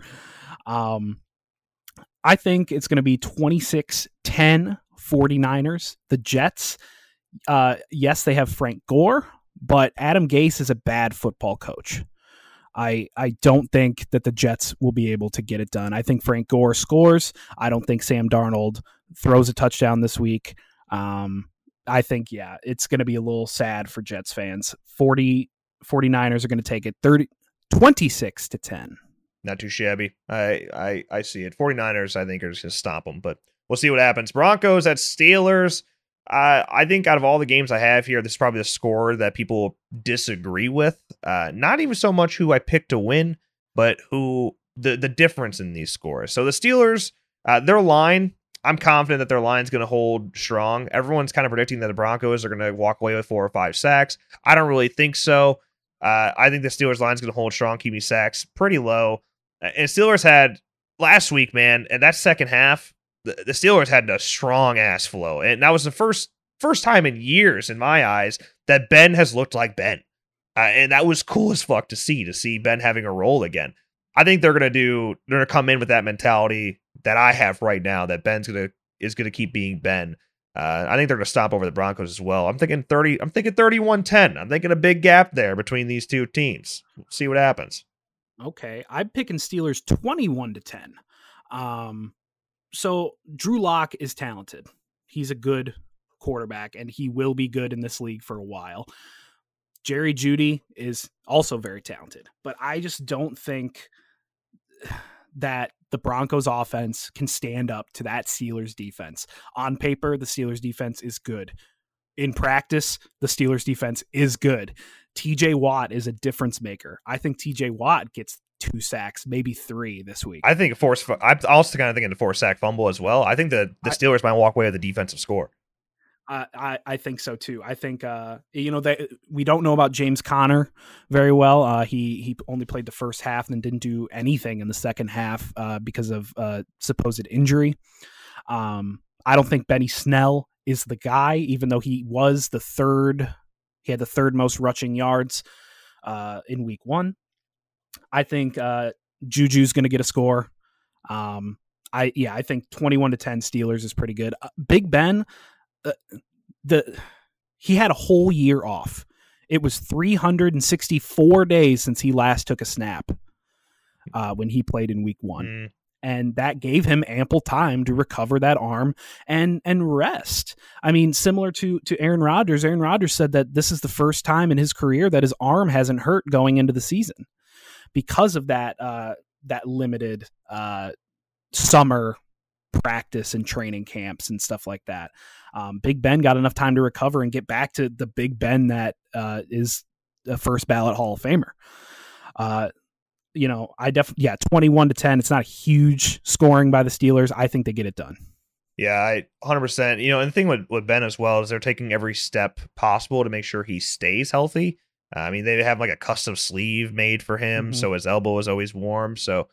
Um I think it's going to be 26-10 49ers. The Jets uh yes, they have Frank Gore, but Adam Gase is a bad football coach. I I don't think that the Jets will be able to get it done. I think Frank Gore scores. I don't think Sam Darnold throws a touchdown this week. Um I think, yeah, it's going to be a little sad for Jets fans. 40, 49ers are going to take it 30, 26 to 10. Not too shabby. I, I, I see it. 49ers, I think, are just going to stop them, but we'll see what happens. Broncos at Steelers. Uh, I think out of all the games I have here, this is probably the score that people disagree with. Uh, not even so much who I picked to win, but who the the difference in these scores. So the Steelers, uh, their line I'm confident that their line's going to hold strong. Everyone's kind of predicting that the Broncos are going to walk away with four or five sacks. I don't really think so. Uh, I think the Steelers line's going to hold strong, keep me sacks pretty low. And Steelers had last week, man, and that second half, the, the Steelers had a strong ass flow, and that was the first first time in years, in my eyes, that Ben has looked like Ben. Uh, and that was cool as fuck to see, to see Ben having a role again. I think they're gonna do they're gonna come in with that mentality that I have right now that Ben's gonna is gonna keep being Ben. Uh, I think they're gonna stop over the Broncos as well. I'm thinking 30, I'm thinking 31-10. I'm thinking a big gap there between these two teams. see what happens. Okay. I'm picking Steelers 21 to 10. Um so Drew Lock is talented. He's a good quarterback and he will be good in this league for a while. Jerry Jeudy is also very talented, but I just don't think that the Broncos offense can stand up to that Steelers defense. On paper, the Steelers defense is good. In practice, the Steelers defense is good. TJ Watt is a difference maker. I think TJ Watt gets two sacks, maybe three this week. I think a force. I'm also kind of thinking a four sack fumble as well. I think the the Steelers I, might walk away with a defensive score. I, I think so too. I think uh, you know we don't know about James Conner very well. Uh, he he only played the first half and didn't do anything in the second half uh, because of uh, supposed injury. Um, I don't think Benny Snell is the guy, even though he was the third. He had the third most rushing yards uh, in Week One. I think uh, Juju's going to get a score. Um, I yeah, I think twenty-one to ten Steelers is pretty good. Big Ben uh, the he had a whole year off. It was 364 days since he last took a snap uh, when he played in week one. Mm. And that gave him ample time to recover that arm and and rest. I mean, similar to to Aaron Rodgers. Aaron Rodgers said that this is the first time in his career that his arm hasn't hurt going into the season because of that uh, that limited uh, summer practice and training camps and stuff like that. Um, Big Ben got enough time to recover and get back to the Big Ben that uh, is a first ballot Hall of Famer. Uh, you know, I definitely, yeah, 21 to 10. It's not a huge scoring by the Steelers. I think they get it done. Yeah, I 100%. You know, and the thing with, with Ben as well is they're taking every step possible to make sure he stays healthy. Uh, I mean, they have like a custom sleeve made for him, mm-hmm. so his elbow is always warm. So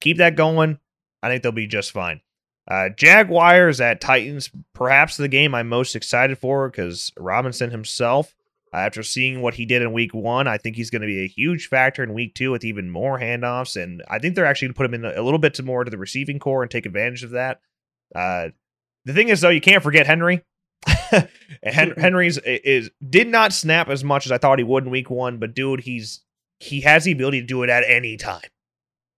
keep that going. I think they'll be just fine. Uh, Jaguars at Titans, perhaps the game I'm most excited for because Robinson himself, uh, after seeing what he did in week one, I think he's going to be a huge factor in week two with even more handoffs. And I think they're actually going to put him in a little bit to more to the receiving corps and take advantage of that. Uh, the thing is, though, you can't forget Henry. Henry's is did not snap as much as I thought he would in week one, but dude, he's he has the ability to do it at any time.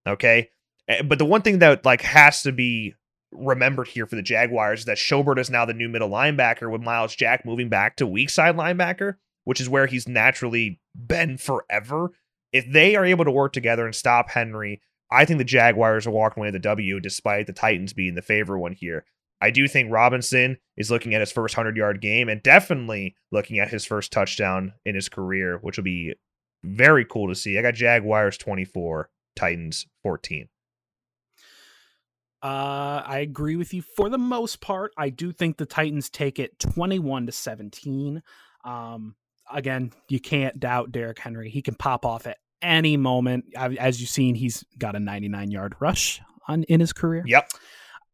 Okay. Eh, but the one thing that like has to be remembered here for the Jaguars is that Schobert is now the new middle linebacker with Myles Jack moving back to weak side linebacker, which is where he's naturally been forever. If they are able to work together and stop Henry, I think the Jaguars are walking away with the W despite the Titans being the favorite one here. I do think Robinson is looking at his first 100 yard game and definitely looking at his first touchdown in his career, which will be very cool to see. I got Jaguars 24, Titans 14. Uh, I agree with you for the most part. I do think the Titans take it 21 to 17. Um, again, you can't doubt Derrick Henry. He can pop off at any moment. As you've seen, he's got a 99 yard rush on in his career. Yep.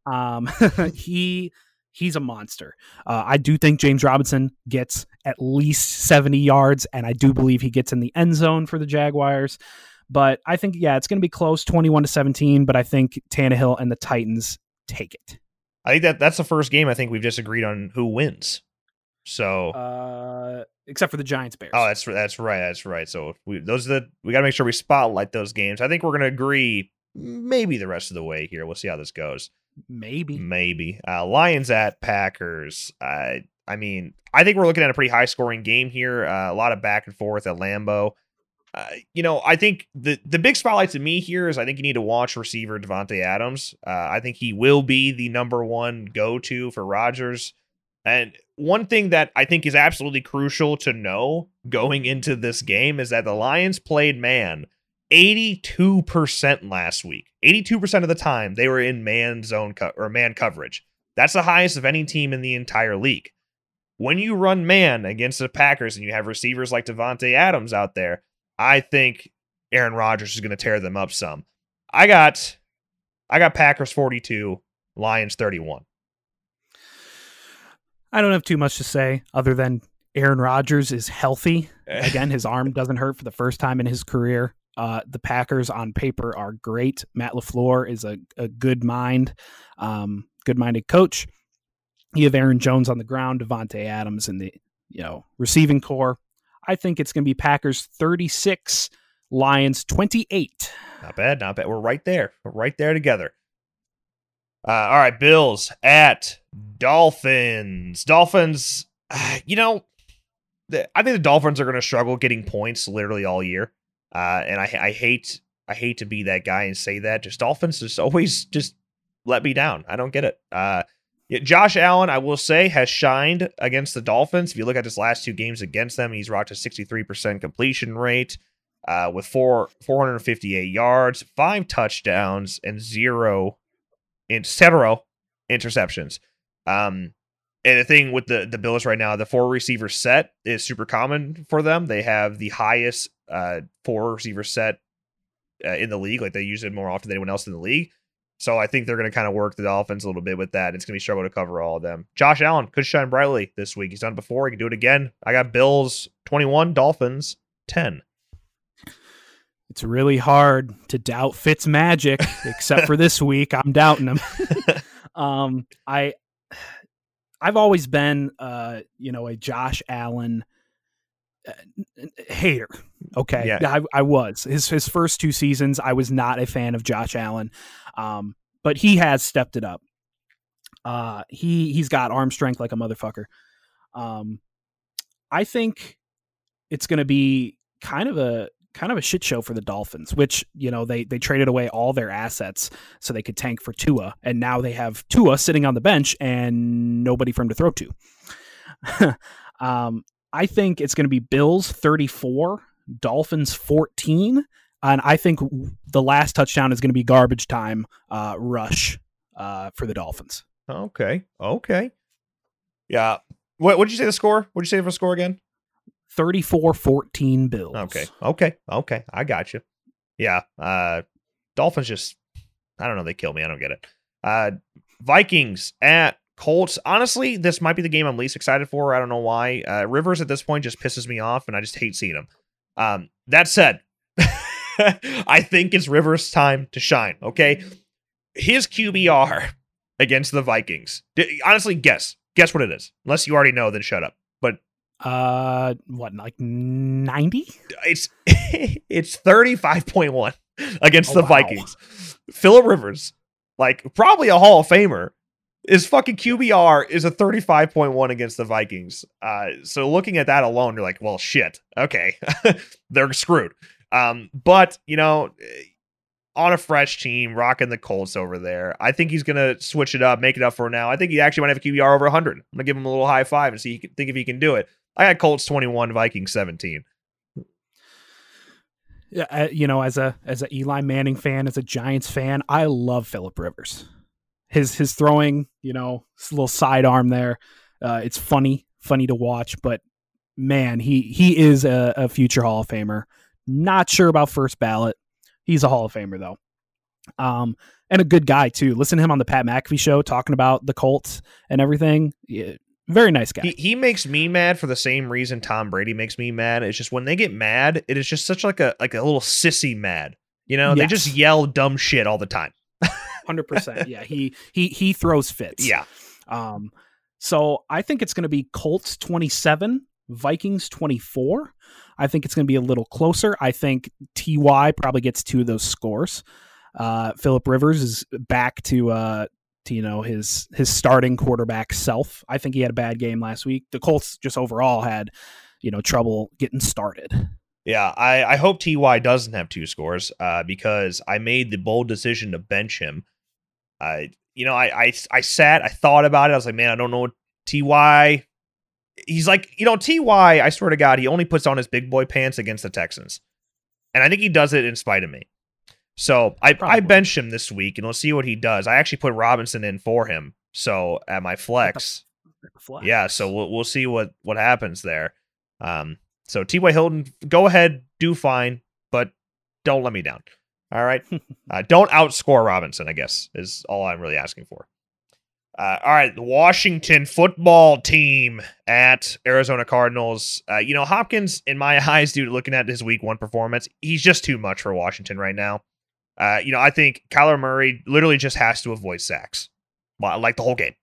Um, he he's a monster. Uh, I do think James Robinson gets at least 70 yards, and I do believe he gets in the end zone for the Jaguars. But I think, yeah, it's going to be close, 21 to 17. But I think Tannehill and the Titans take it. I think that that's the first game I think we've just agreed on who wins. So, uh, except for the Giants Bears. Oh, that's that's right, that's right. So we those are the we got to make sure we spotlight those games. I think we're going to agree maybe the rest of the way here. We'll see how this goes. Maybe, maybe. Uh, Lions at Packers. I I mean, I think we're looking at a pretty high scoring game here. Uh, a lot of back and forth at Lambeau. Uh, you know, I think the the big spotlight to me here is I think you need to watch receiver Davante Adams. Uh, I think he will be the number one go to for Rodgers. And one thing that I think is absolutely crucial to know going into this game is that the Lions played man 82% last week. 82% of the time they were in man zone co- or man coverage. That's the highest of any team in the entire league. When you run man against the Packers and you have receivers like Davante Adams out there, I think Aaron Rodgers is going to tear them up some. I got I got Packers 42, Lions 31. I don't have too much to say other than Aaron Rodgers is healthy. Again, his arm doesn't hurt for the first time in his career. Uh, the Packers on paper are great. Matt LaFleur is a, a good mind, um, good minded coach. You have Aaron Jones on the ground, Davante Adams in the you know receiving corps. I think it's going to be Packers 36, Lions 28. Not bad, not bad. We're right there. We're right there together. Uh, all right, Bills at Dolphins. Dolphins, you know, I think the Dolphins are going to struggle getting points literally all year. Uh, and I, I hate I hate to be that guy and say that. Just Dolphins just always just let me down. I don't get it. Uh, yeah, Josh Allen, I will say, has shined against the Dolphins. If you look at his last two games against them, he's rocked a 63% completion rate uh, with four 458 yards, five touchdowns, and zero in interceptions. Um, and the thing with the the Bills right now, the four receiver set is super common for them. They have the highest uh, four receiver set uh, in the league. Like they use it more often than anyone else in the league. So I think they're going to kind of work the Dolphins a little bit with that. It's going to be struggle to cover all of them. Josh Allen could shine brightly this week. He's done it before. He can do it again. I got Bills 21, Dolphins 10. It's really hard to doubt Fitz magic, except for this week. I'm doubting him. um, I, I've always been, uh, you know, a Josh Allen uh, hater. Okay, Yeah. I, I was his his first two seasons. I was not a fan of Josh Allen, um, but he has stepped it up. Uh, he he's got arm strength like a motherfucker. Um, I think it's going to be kind of a kind of a shit show for the Dolphins, which you know they they traded away all their assets so they could tank for Tua, and now they have Tua sitting on the bench and nobody for him to throw to. um, I think it's going to be Bills 34, Dolphins 14. And I think the last touchdown is going to be garbage time uh, rush uh, for the Dolphins. Okay. Okay. Yeah. What did you say the score? What did you say for the score again? 34 14 Bills. Okay. Okay. Okay. I got you. Yeah. Uh Dolphins just I don't know, they kill me. I don't get it. Uh Vikings at Colts. Honestly, this might be the game I'm least excited for. I don't know why. Uh Rivers at this point just pisses me off and I just hate seeing him. Um that said, I think it's Rivers' time to shine, okay? His QBR against the Vikings. Honestly, guess. Guess what it is. Unless you already know, then shut up. But Uh, what, like 90? it's it's 35.1 against Oh, the wow. Vikings. Philip Rivers, like probably a Hall of Famer, his fucking QBR is a 35.1 against the Vikings. Uh, so looking at that alone, you're like, well, shit. Okay, they're screwed. Um, but you know, on a fresh team, rocking the Colts over there, I think he's gonna switch it up, make it up for now. I think he actually might have a QBR over 100. I'm gonna give him a little high five and see can, think if he can do it. I got Colts 21, Vikings 17. Yeah, you know, as a as a Eli Manning fan, as a Giants fan, I love Philip Rivers. His his throwing, you know, his little sidearm there, uh, it's funny, funny to watch. But man, he he is a, a future Hall of Famer. Not sure about first ballot. He's a Hall of Famer though, um, and a good guy too. Listen to him on the Pat McAfee show talking about the Colts and everything. Yeah, very nice guy. He, he makes me mad for the same reason Tom Brady makes me mad. It's just when they get mad, it is just such like a like a little sissy mad. You know, they just yell dumb shit all the time. Hundred percent. Yeah, he he he throws fits. Yeah. Um, so I think it's going to be Colts 27, Vikings 24. I think it's going to be a little closer. I think TY probably gets two of those scores. Uh, Philip Rivers is back to, uh, to, you know, his, his starting quarterback self. I think he had a bad game last week. The Colts just overall had, you know, trouble getting started. Yeah, I, I hope Ty doesn't have two scores uh, because I made the bold decision to bench him. I you know I, I I sat I thought about it. I was like, man, I don't know what Ty. He's like you know Ty. I swear to God, he only puts on his big boy pants against the Texans, and I think he does it in spite of me. So I I Probably. benched him this week, and we'll see what he does. I actually put Robinson in for him. So at my flex, yeah, so we'll we'll see what what happens there. Um, so T.Y. Hilton, go ahead, do fine, but don't let me down. All right, uh, don't outscore Robinson. I guess is all I'm really asking for. Uh, all right, the Washington football team at Arizona Cardinals. Uh, you know, Hopkins, in my eyes, dude, looking at his week one performance, he's just too much for Washington right now. Uh, you know, I think Kyler Murray literally just has to avoid sacks, like the whole game.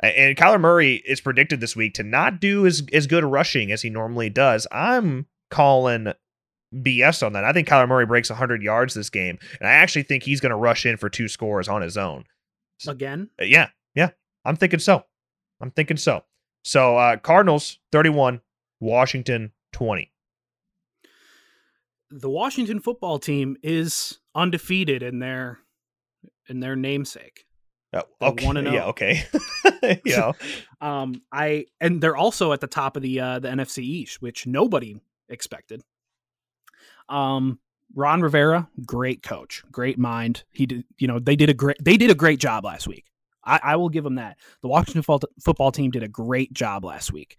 And Kyler Murray is predicted this week to not do as, as good rushing as he normally does. I'm calling BS on that. I think Kyler Murray breaks 100 yards this game, and I actually think he's going to rush in for two scores on his own. Again? Uh, yeah, yeah. I'm thinking so. I'm thinking so. So uh Cardinals 31, Washington 20. The Washington football team is undefeated in their in their namesake. Uh, okay. One and yeah, okay. yeah. um I and they're also at the top of the uh the NFC East, which nobody expected. Um Ron Rivera, great coach, great mind. He did, you know, they did a great they did a great job last week. I, I will give them that. The Washington football team did a great job last week.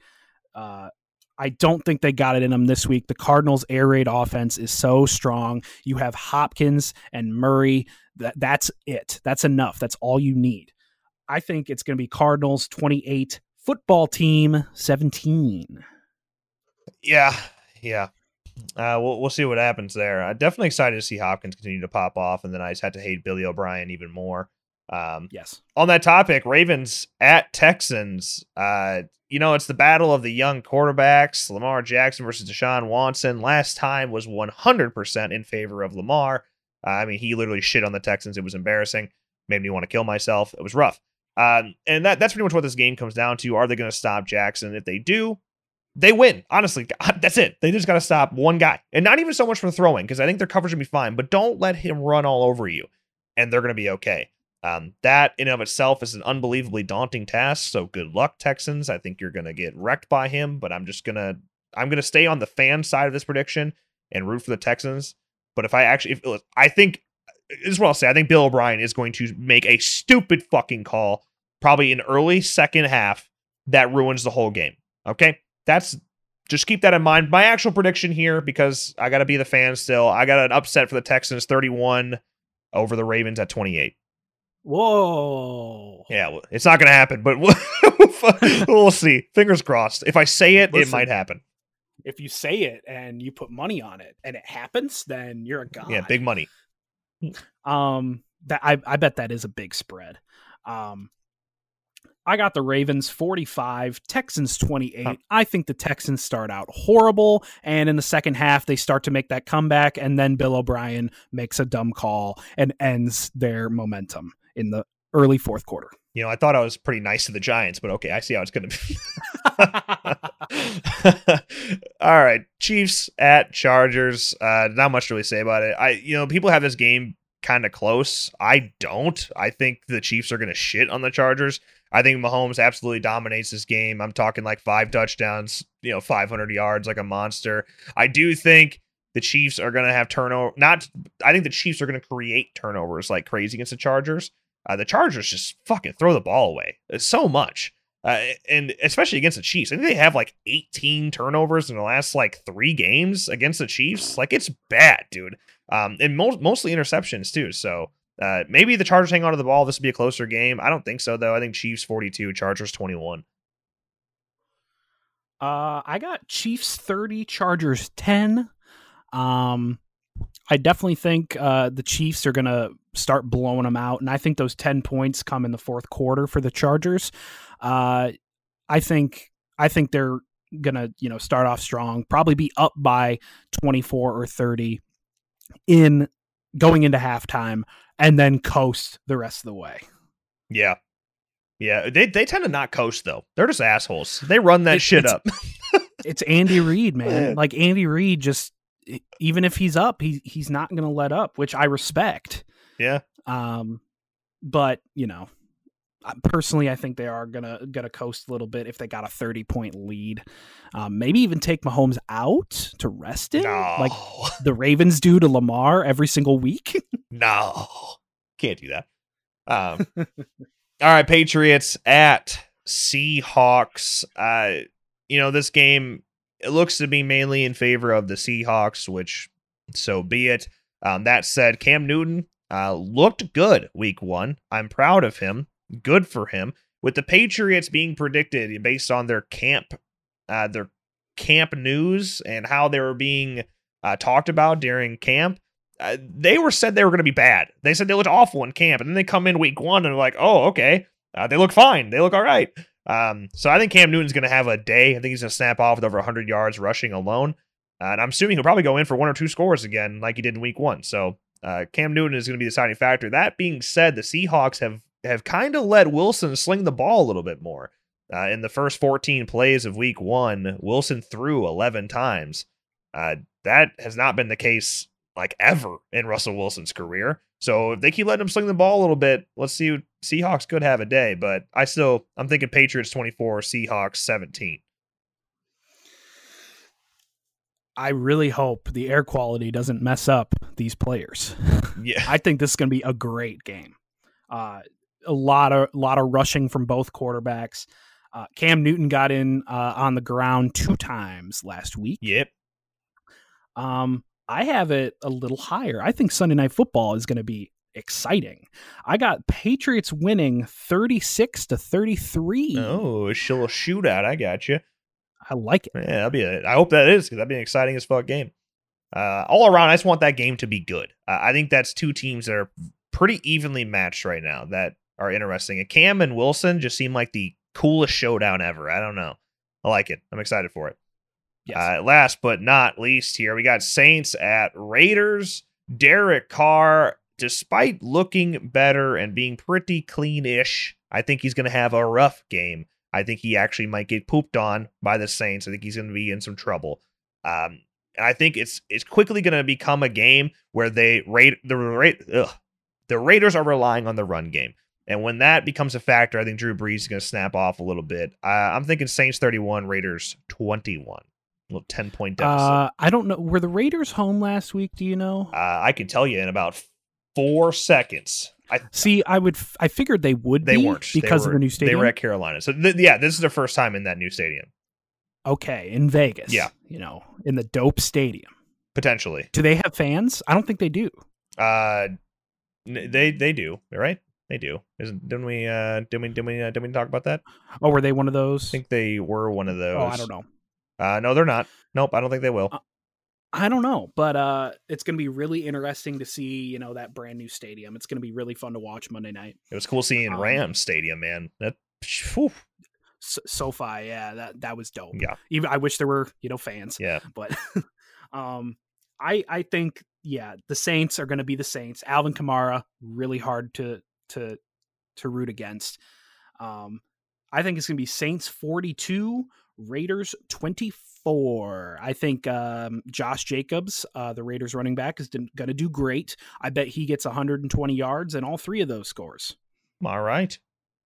Uh, I don't think they got it in them this week. The Cardinals' air raid offense is so strong. You have Hopkins and Murray. That that's it. That's enough. That's all you need. I think it's going to be Cardinals 28, football team 17. Yeah, yeah. Uh, we'll we'll see what happens there. I'm definitely excited to see Hopkins continue to pop off, and then I just had to hate Billy O'Brien even more. Um, yes. On that topic, Ravens at Texans. Uh, you know, it's the battle of the young quarterbacks, Lamar Jackson versus Deshaun Watson. Last time was 100% in favor of Lamar. Uh, I mean, he literally shit on the Texans. It was embarrassing. Made me want to kill myself. It was rough. Um, and that, that's pretty much what this game comes down to. Are they going to stop Jackson? If they do, they win. Honestly, that's it. They just got to stop one guy. And not even so much for throwing, because I think their coverage will be fine, but don't let him run all over you, and they're going to be okay. Um, that in of itself is an unbelievably daunting task. So good luck, Texans. I think you're gonna get wrecked by him, but I'm just gonna I'm gonna stay on the fan side of this prediction and root for the Texans. But if I actually, if, I think this is what I'll say. I think Bill O'Brien is going to make a stupid fucking call, probably in early second half that ruins the whole game. Okay, that's just keep that in mind. My actual prediction here, because I got to be the fan still. I got an upset for the Texans, 31 over the Ravens at 28. Whoa. Yeah, it's not going to happen, but we'll, we'll, see. Fingers crossed. If I say it, Listen, it might happen. If you say it and you put money on it and it happens, then you're a god. Yeah, big money. Um, that I I bet that is a big spread. Um, I got the Ravens 45, Texans 28. Huh. I think the Texans start out horrible, and in the second half, they start to make that comeback, and then Bill O'Brien makes a dumb call and ends their momentum in the early fourth quarter. You know, I thought I was pretty nice to the Giants, but okay, I see how it's going to be. All right, Chiefs at Chargers. Uh, not much to really say about it. I, you know, people have this game kind of close. I don't. I think the Chiefs are going to shit on the Chargers. I think Mahomes absolutely dominates this game. I'm talking like five touchdowns, you know, 500 yards, like a monster. I do think the Chiefs are going to have turnover. Not, I think the Chiefs are going to create turnovers like crazy against the Chargers. Uh, the Chargers just fucking throw the ball away it's so much, uh, and especially against the Chiefs. I think they have like 18 turnovers in the last like three games against the Chiefs. Like it's bad, dude. Um, and mo- mostly interceptions too. So uh, maybe the Chargers hang on to the ball. This will be a closer game. I don't think so though. I think Chiefs 42, Chargers 21. Uh, I got Chiefs 30, Chargers 10. Um, I definitely think uh, the Chiefs are going to start blowing them out, and I think those ten points come in the fourth quarter for the Chargers. Uh, I think I think they're going to you know start off strong, probably be up by twenty four or thirty in going into halftime, and then coast the rest of the way. Yeah, yeah, they they tend to not coast though. They're just assholes. They run that it, shit up. it's Andy Reid, man. Like Andy Reid just even if he's up, he he's not going to let up, which I respect. Yeah. Um, but you know, personally, I think they are gonna gonna coast a little bit if they got a thirty point lead. Um, maybe even take Mahomes out to rest him, no. like the Ravens do to Lamar every single week. no, can't do that. Um, all right, Patriots at Seahawks. Uh, you know this game it looks to be mainly in favor of the Seahawks, which so be it. Um, that said, Cam Newton uh, looked good week one. I'm proud of him. good for him. With the Patriots being predicted based on their camp, uh, their camp news and how they were being uh, talked about during camp, uh, they were said they were going to be bad. They said they looked awful in camp, and then they come in week one and are like, oh, okay, uh, they look fine. They look all right. Um, so I think Cam Newton's going to have a day. I think he's going to snap off with over 100 yards rushing alone. Uh, and I'm assuming he'll probably go in for one or two scores again, like he did in week one. So uh, Cam Newton is going to be the deciding factor. That being said, the Seahawks have have kind of let Wilson sling the ball a little bit more. Uh, in the first 14 plays of week one, Wilson threw 11 times. Uh, that has not been the case like ever in Russell Wilson's career. So if they keep letting him sling the ball a little bit, let's see. Seahawks could have a day, but I still I'm thinking Patriots 24, Seahawks 17. I really hope the air quality doesn't mess up these players. Yeah. I think this is going to be a great game. Uh, a lot of lot of rushing from both quarterbacks. Uh, Cam Newton got in uh, on the ground two times last week. Yep. Um, I have it a little higher. I think Sunday Night Football is going to be exciting. I got Patriots winning 36 to 33. Oh, a little shootout. I got you. I like it. Yeah, that'll be. A, I hope that is because that'd be an exciting as fuck game. Uh, all around, I just want that game to be good. Uh, I think that's two teams that are pretty evenly matched right now that are interesting. And Cam and Wilson just seem like the coolest showdown ever. I don't know. I like it. I'm excited for it. Yes. Uh, last but not least, here we got Saints at Raiders. Derek Carr, despite looking better and being pretty clean-ish, I think he's going to have a rough game. I think he actually might get pooped on by the Saints. I think he's going to be in some trouble. Um, and I think it's it's quickly going to become a game where they rate the rate the Raiders are relying on the run game. And when that becomes a factor, I think Drew Brees is going to snap off a little bit. Uh, I'm thinking Saints 31, Raiders 21. Little 10 point deficit. Uh, I don't know. Were the Raiders home last week? Do you know? Uh, I can tell you in about four seconds. I see. I would. I figured they would. They be weren't because they were, of the new stadium. They were at Carolina, so th- yeah, this is their first time in that new stadium. Okay, in Vegas. Yeah, you know, in the dope stadium. Potentially. Do they have fans? I don't think they do. Uh, they they do. Right? They do. Isn't didn't we? Uh, didn't we? Didn't we? Uh, didn't we talk about that? Oh, were they one of those? I think they were one of those. Oh, I don't know. Uh, no, they're not. Nope, I don't think they will. Uh, I don't know, but uh, it's going to be really interesting to see, you know, that brand new stadium. It's going to be really fun to watch Monday night. It was cool seeing Um, Rams Stadium, man. That whew, So, SoFi, yeah, that that was dope. yeah, Even I wish there were, you know, fans. yeah. but um I I think yeah, the Saints are going to be the Saints. Alvin Kamara really hard to to to root against. Um I think it's going to be Saints 42, Raiders 24. I think um, Josh Jacobs, uh, the Raiders running back, is going to do great. I bet he gets 120 yards in all three of those scores. All right.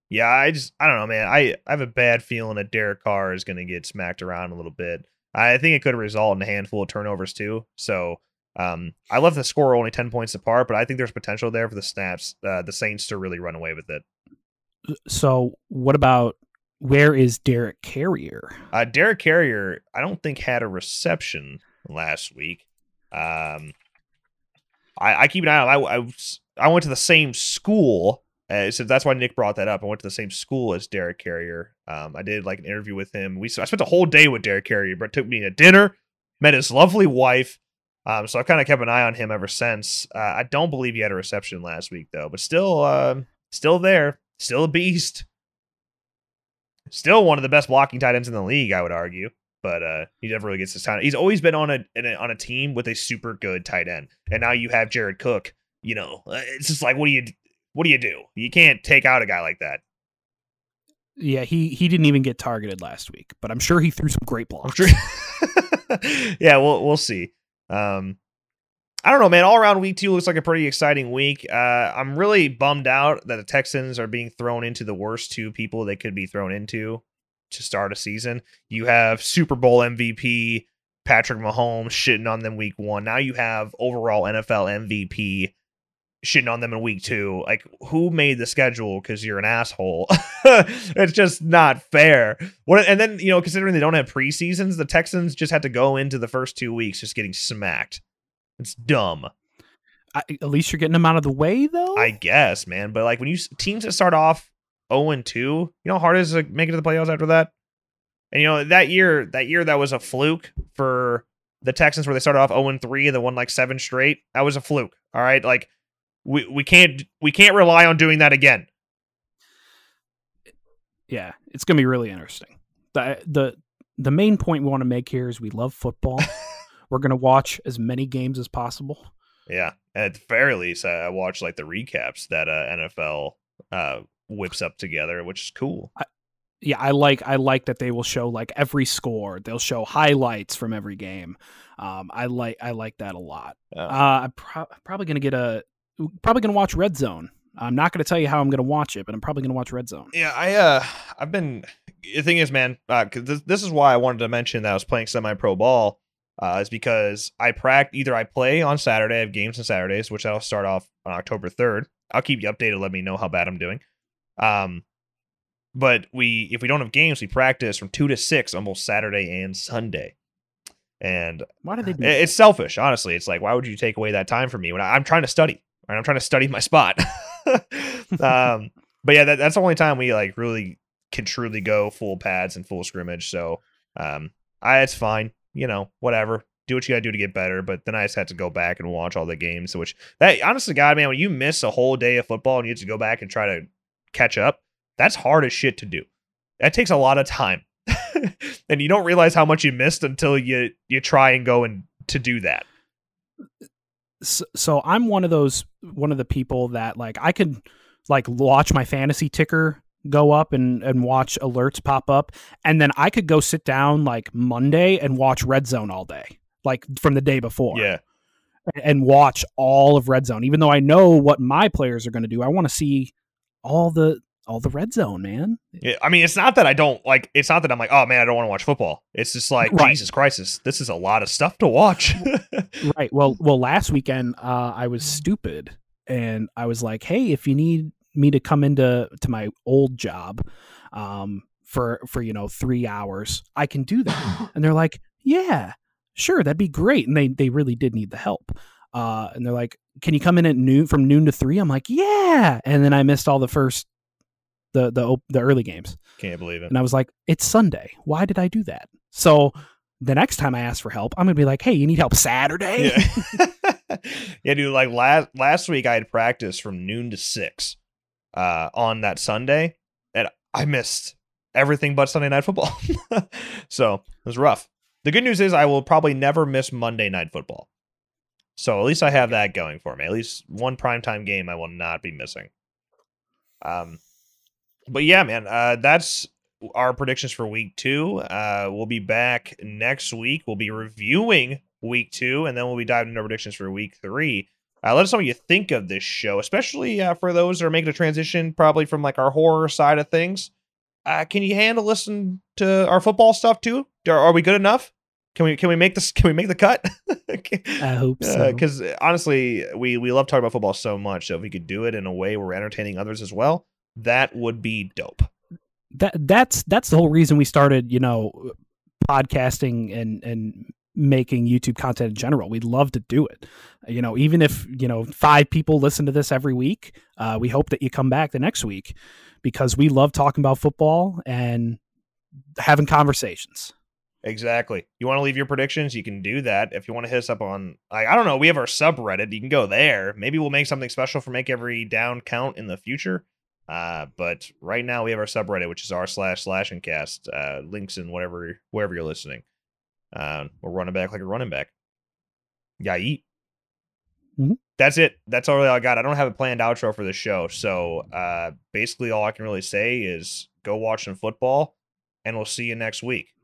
Yeah, I just I don't know, man. I, I have a bad feeling that Derek Carr is going to get smacked around a little bit. I think it could result in a handful of turnovers too. So um, I left the score only ten points apart, but I think there's potential there for the snaps, uh, the Saints to really run away with it. So, what about where is Derek Carrier? Uh, Derek Carrier, I don't think had a reception last week. Um, I, I keep an eye on. I, I, I went to the same school, uh, so that's why Nick brought that up. I went to the same school as Derek Carrier. Um, I did like an interview with him. We I spent a whole day with Derek Carrier, but took me to dinner, met his lovely wife. Um, so I've kind of kept an eye on him ever since. Uh, I don't believe he had a reception last week though, but still, uh, still there, still a beast. Still one of the best blocking tight ends in the league, I would argue. But uh, he never really gets his time. He's always been on a, in a on a team with a super good tight end, and now you have Jared Cook. You know, uh, it's just like, what do you, what do you do? You can't take out a guy like that. Yeah, he he didn't even get targeted last week, but I'm sure he threw some great blocks. yeah, we'll we'll see. Um, I don't know, man. All around week two looks like a pretty exciting week. Uh, I'm really bummed out that the Texans are being thrown into the worst two people they could be thrown into to start a season. You have Super Bowl MVP Patrick Mahomes shitting on them week one. Now you have overall NFL MVP shitting on them in week two. Like, who made the schedule? Because you're an asshole. it's just not fair. What? And then you know, considering they don't have preseasons, the Texans just had to go into the first two weeks just getting smacked. It's dumb, I, at least you're getting them out of the way, though. I guess, man. But like when you teams that start off 0 and 2. You know how hard it is to make it to the playoffs after that? And you know, that year, that year that was a fluke for the Texans where they started off 0 and 3 and then won like seven straight. That was a fluke. All right. Like we, we can't we can't rely on doing that again. Yeah, it's gonna be really interesting. The the the main point we want to make here is we love football. We're gonna watch as many games as possible. Yeah, at the very least, I watch like the recaps that uh, NFL uh, whips up together, which is cool. I, yeah, I like I like that they will show like every score. They'll show highlights from every game. Um, I like I like that a lot. Uh, I'm pro- probably gonna get a probably gonna watch Red Zone. I'm not gonna tell you how I'm gonna watch it, but I'm probably gonna watch Red Zone. Yeah, I uh, I've been. The thing is, man, uh, cause this, this is why I wanted to mention that I was playing semi pro ball. Uh, is because I practice either I play on Saturday, I have games on Saturdays, which I'll start off on October 3rd. I'll keep you updated, let me know how bad I'm doing. Um, but we if we don't have games, we practice from two to six almost Saturday and Sunday. And why do they do it's selfish, honestly. It's like why would you take away that time from me when I, am trying to study? Right? I'm trying to study my spot. um, but yeah, that, that's the only time we like really can truly go full pads and full scrimmage. So um, I it's fine, you know, whatever. Do what you gotta do to get better. But then I just had to go back and watch all the games. Which that honestly, God, man, when you miss a whole day of football and you have to go back and try to catch up, that's hard as shit to do. That takes a lot of time. and you don't realize how much you missed until you you try and go and to do that. So, so I'm one of those one of the people that like I could like watch my fantasy ticker go up and and watch alerts pop up and then I could go sit down like Monday and watch Red Zone all day like from the day before. Yeah. And watch all of Red Zone even though I know what my players are going to do. I want to see all the all the red zone, man. Yeah, I mean, it's not that I don't like. It's not that I'm like, oh man, I don't want to watch football. It's just like right. Jesus Christ, this is a lot of stuff to watch. right. Well, well, last weekend uh, I was stupid, and I was like, hey, if you need me to come into to my old job, um, for for you know three hours, I can do that. and they're like, yeah, sure, that'd be great. And they they really did need the help. Uh, and they're like, "Can you come in at noon from noon to 3? I'm like, "Yeah." And then I missed all the first the the the early games. Can't believe it. And I was like, it's Sunday. Why did I do that? So the next time I ask for help, I'm gonna be like, hey, you need help Saturday? Yeah, yeah dude. Like last last week, I had practice from noon to six uh, on that Sunday, and I missed everything but Sunday night football. so it was rough. The good news is I will probably never miss Monday night football. So at least I have that going for me. At least one primetime game I will not be missing. Um, but yeah, man, uh, that's our predictions for week two. Uh, we'll be back next week. We'll be reviewing week two, and then we'll be diving into predictions for week three. Uh, let us know what you think of this show, especially uh, for those that are making a transition, probably from like our horror side of things. Uh, can you handle listen to our football stuff too? Are, are, we good enough? Can we can we make this? Can we make the cut? I hope so. Because uh, honestly, we we love talking about football so much. So if we could do it in a way where we're entertaining others as well, that would be dope. That that's that's the whole reason we started, you know, podcasting and and making YouTube content in general. We'd love to do it. You know, even if, you know, five people listen to this every week, uh, we hope that you come back the next week because we love talking about football and having conversations. Exactly. You want to leave your predictions? You can do that. If you want to hit us up on, like, I don't know, we have our subreddit. You can go there. Maybe we'll make something special for make every down count in the future. Uh, but right now we have our subreddit, which is r slash slash and cast. Uh, links in whatever wherever you're listening. Uh, we're running back like a running back. Yeah, eat. Mm-hmm. That's it. That's all I got. I don't have a planned outro for the show. So uh, basically, all I can really say is go watch some football, and we'll see you next week.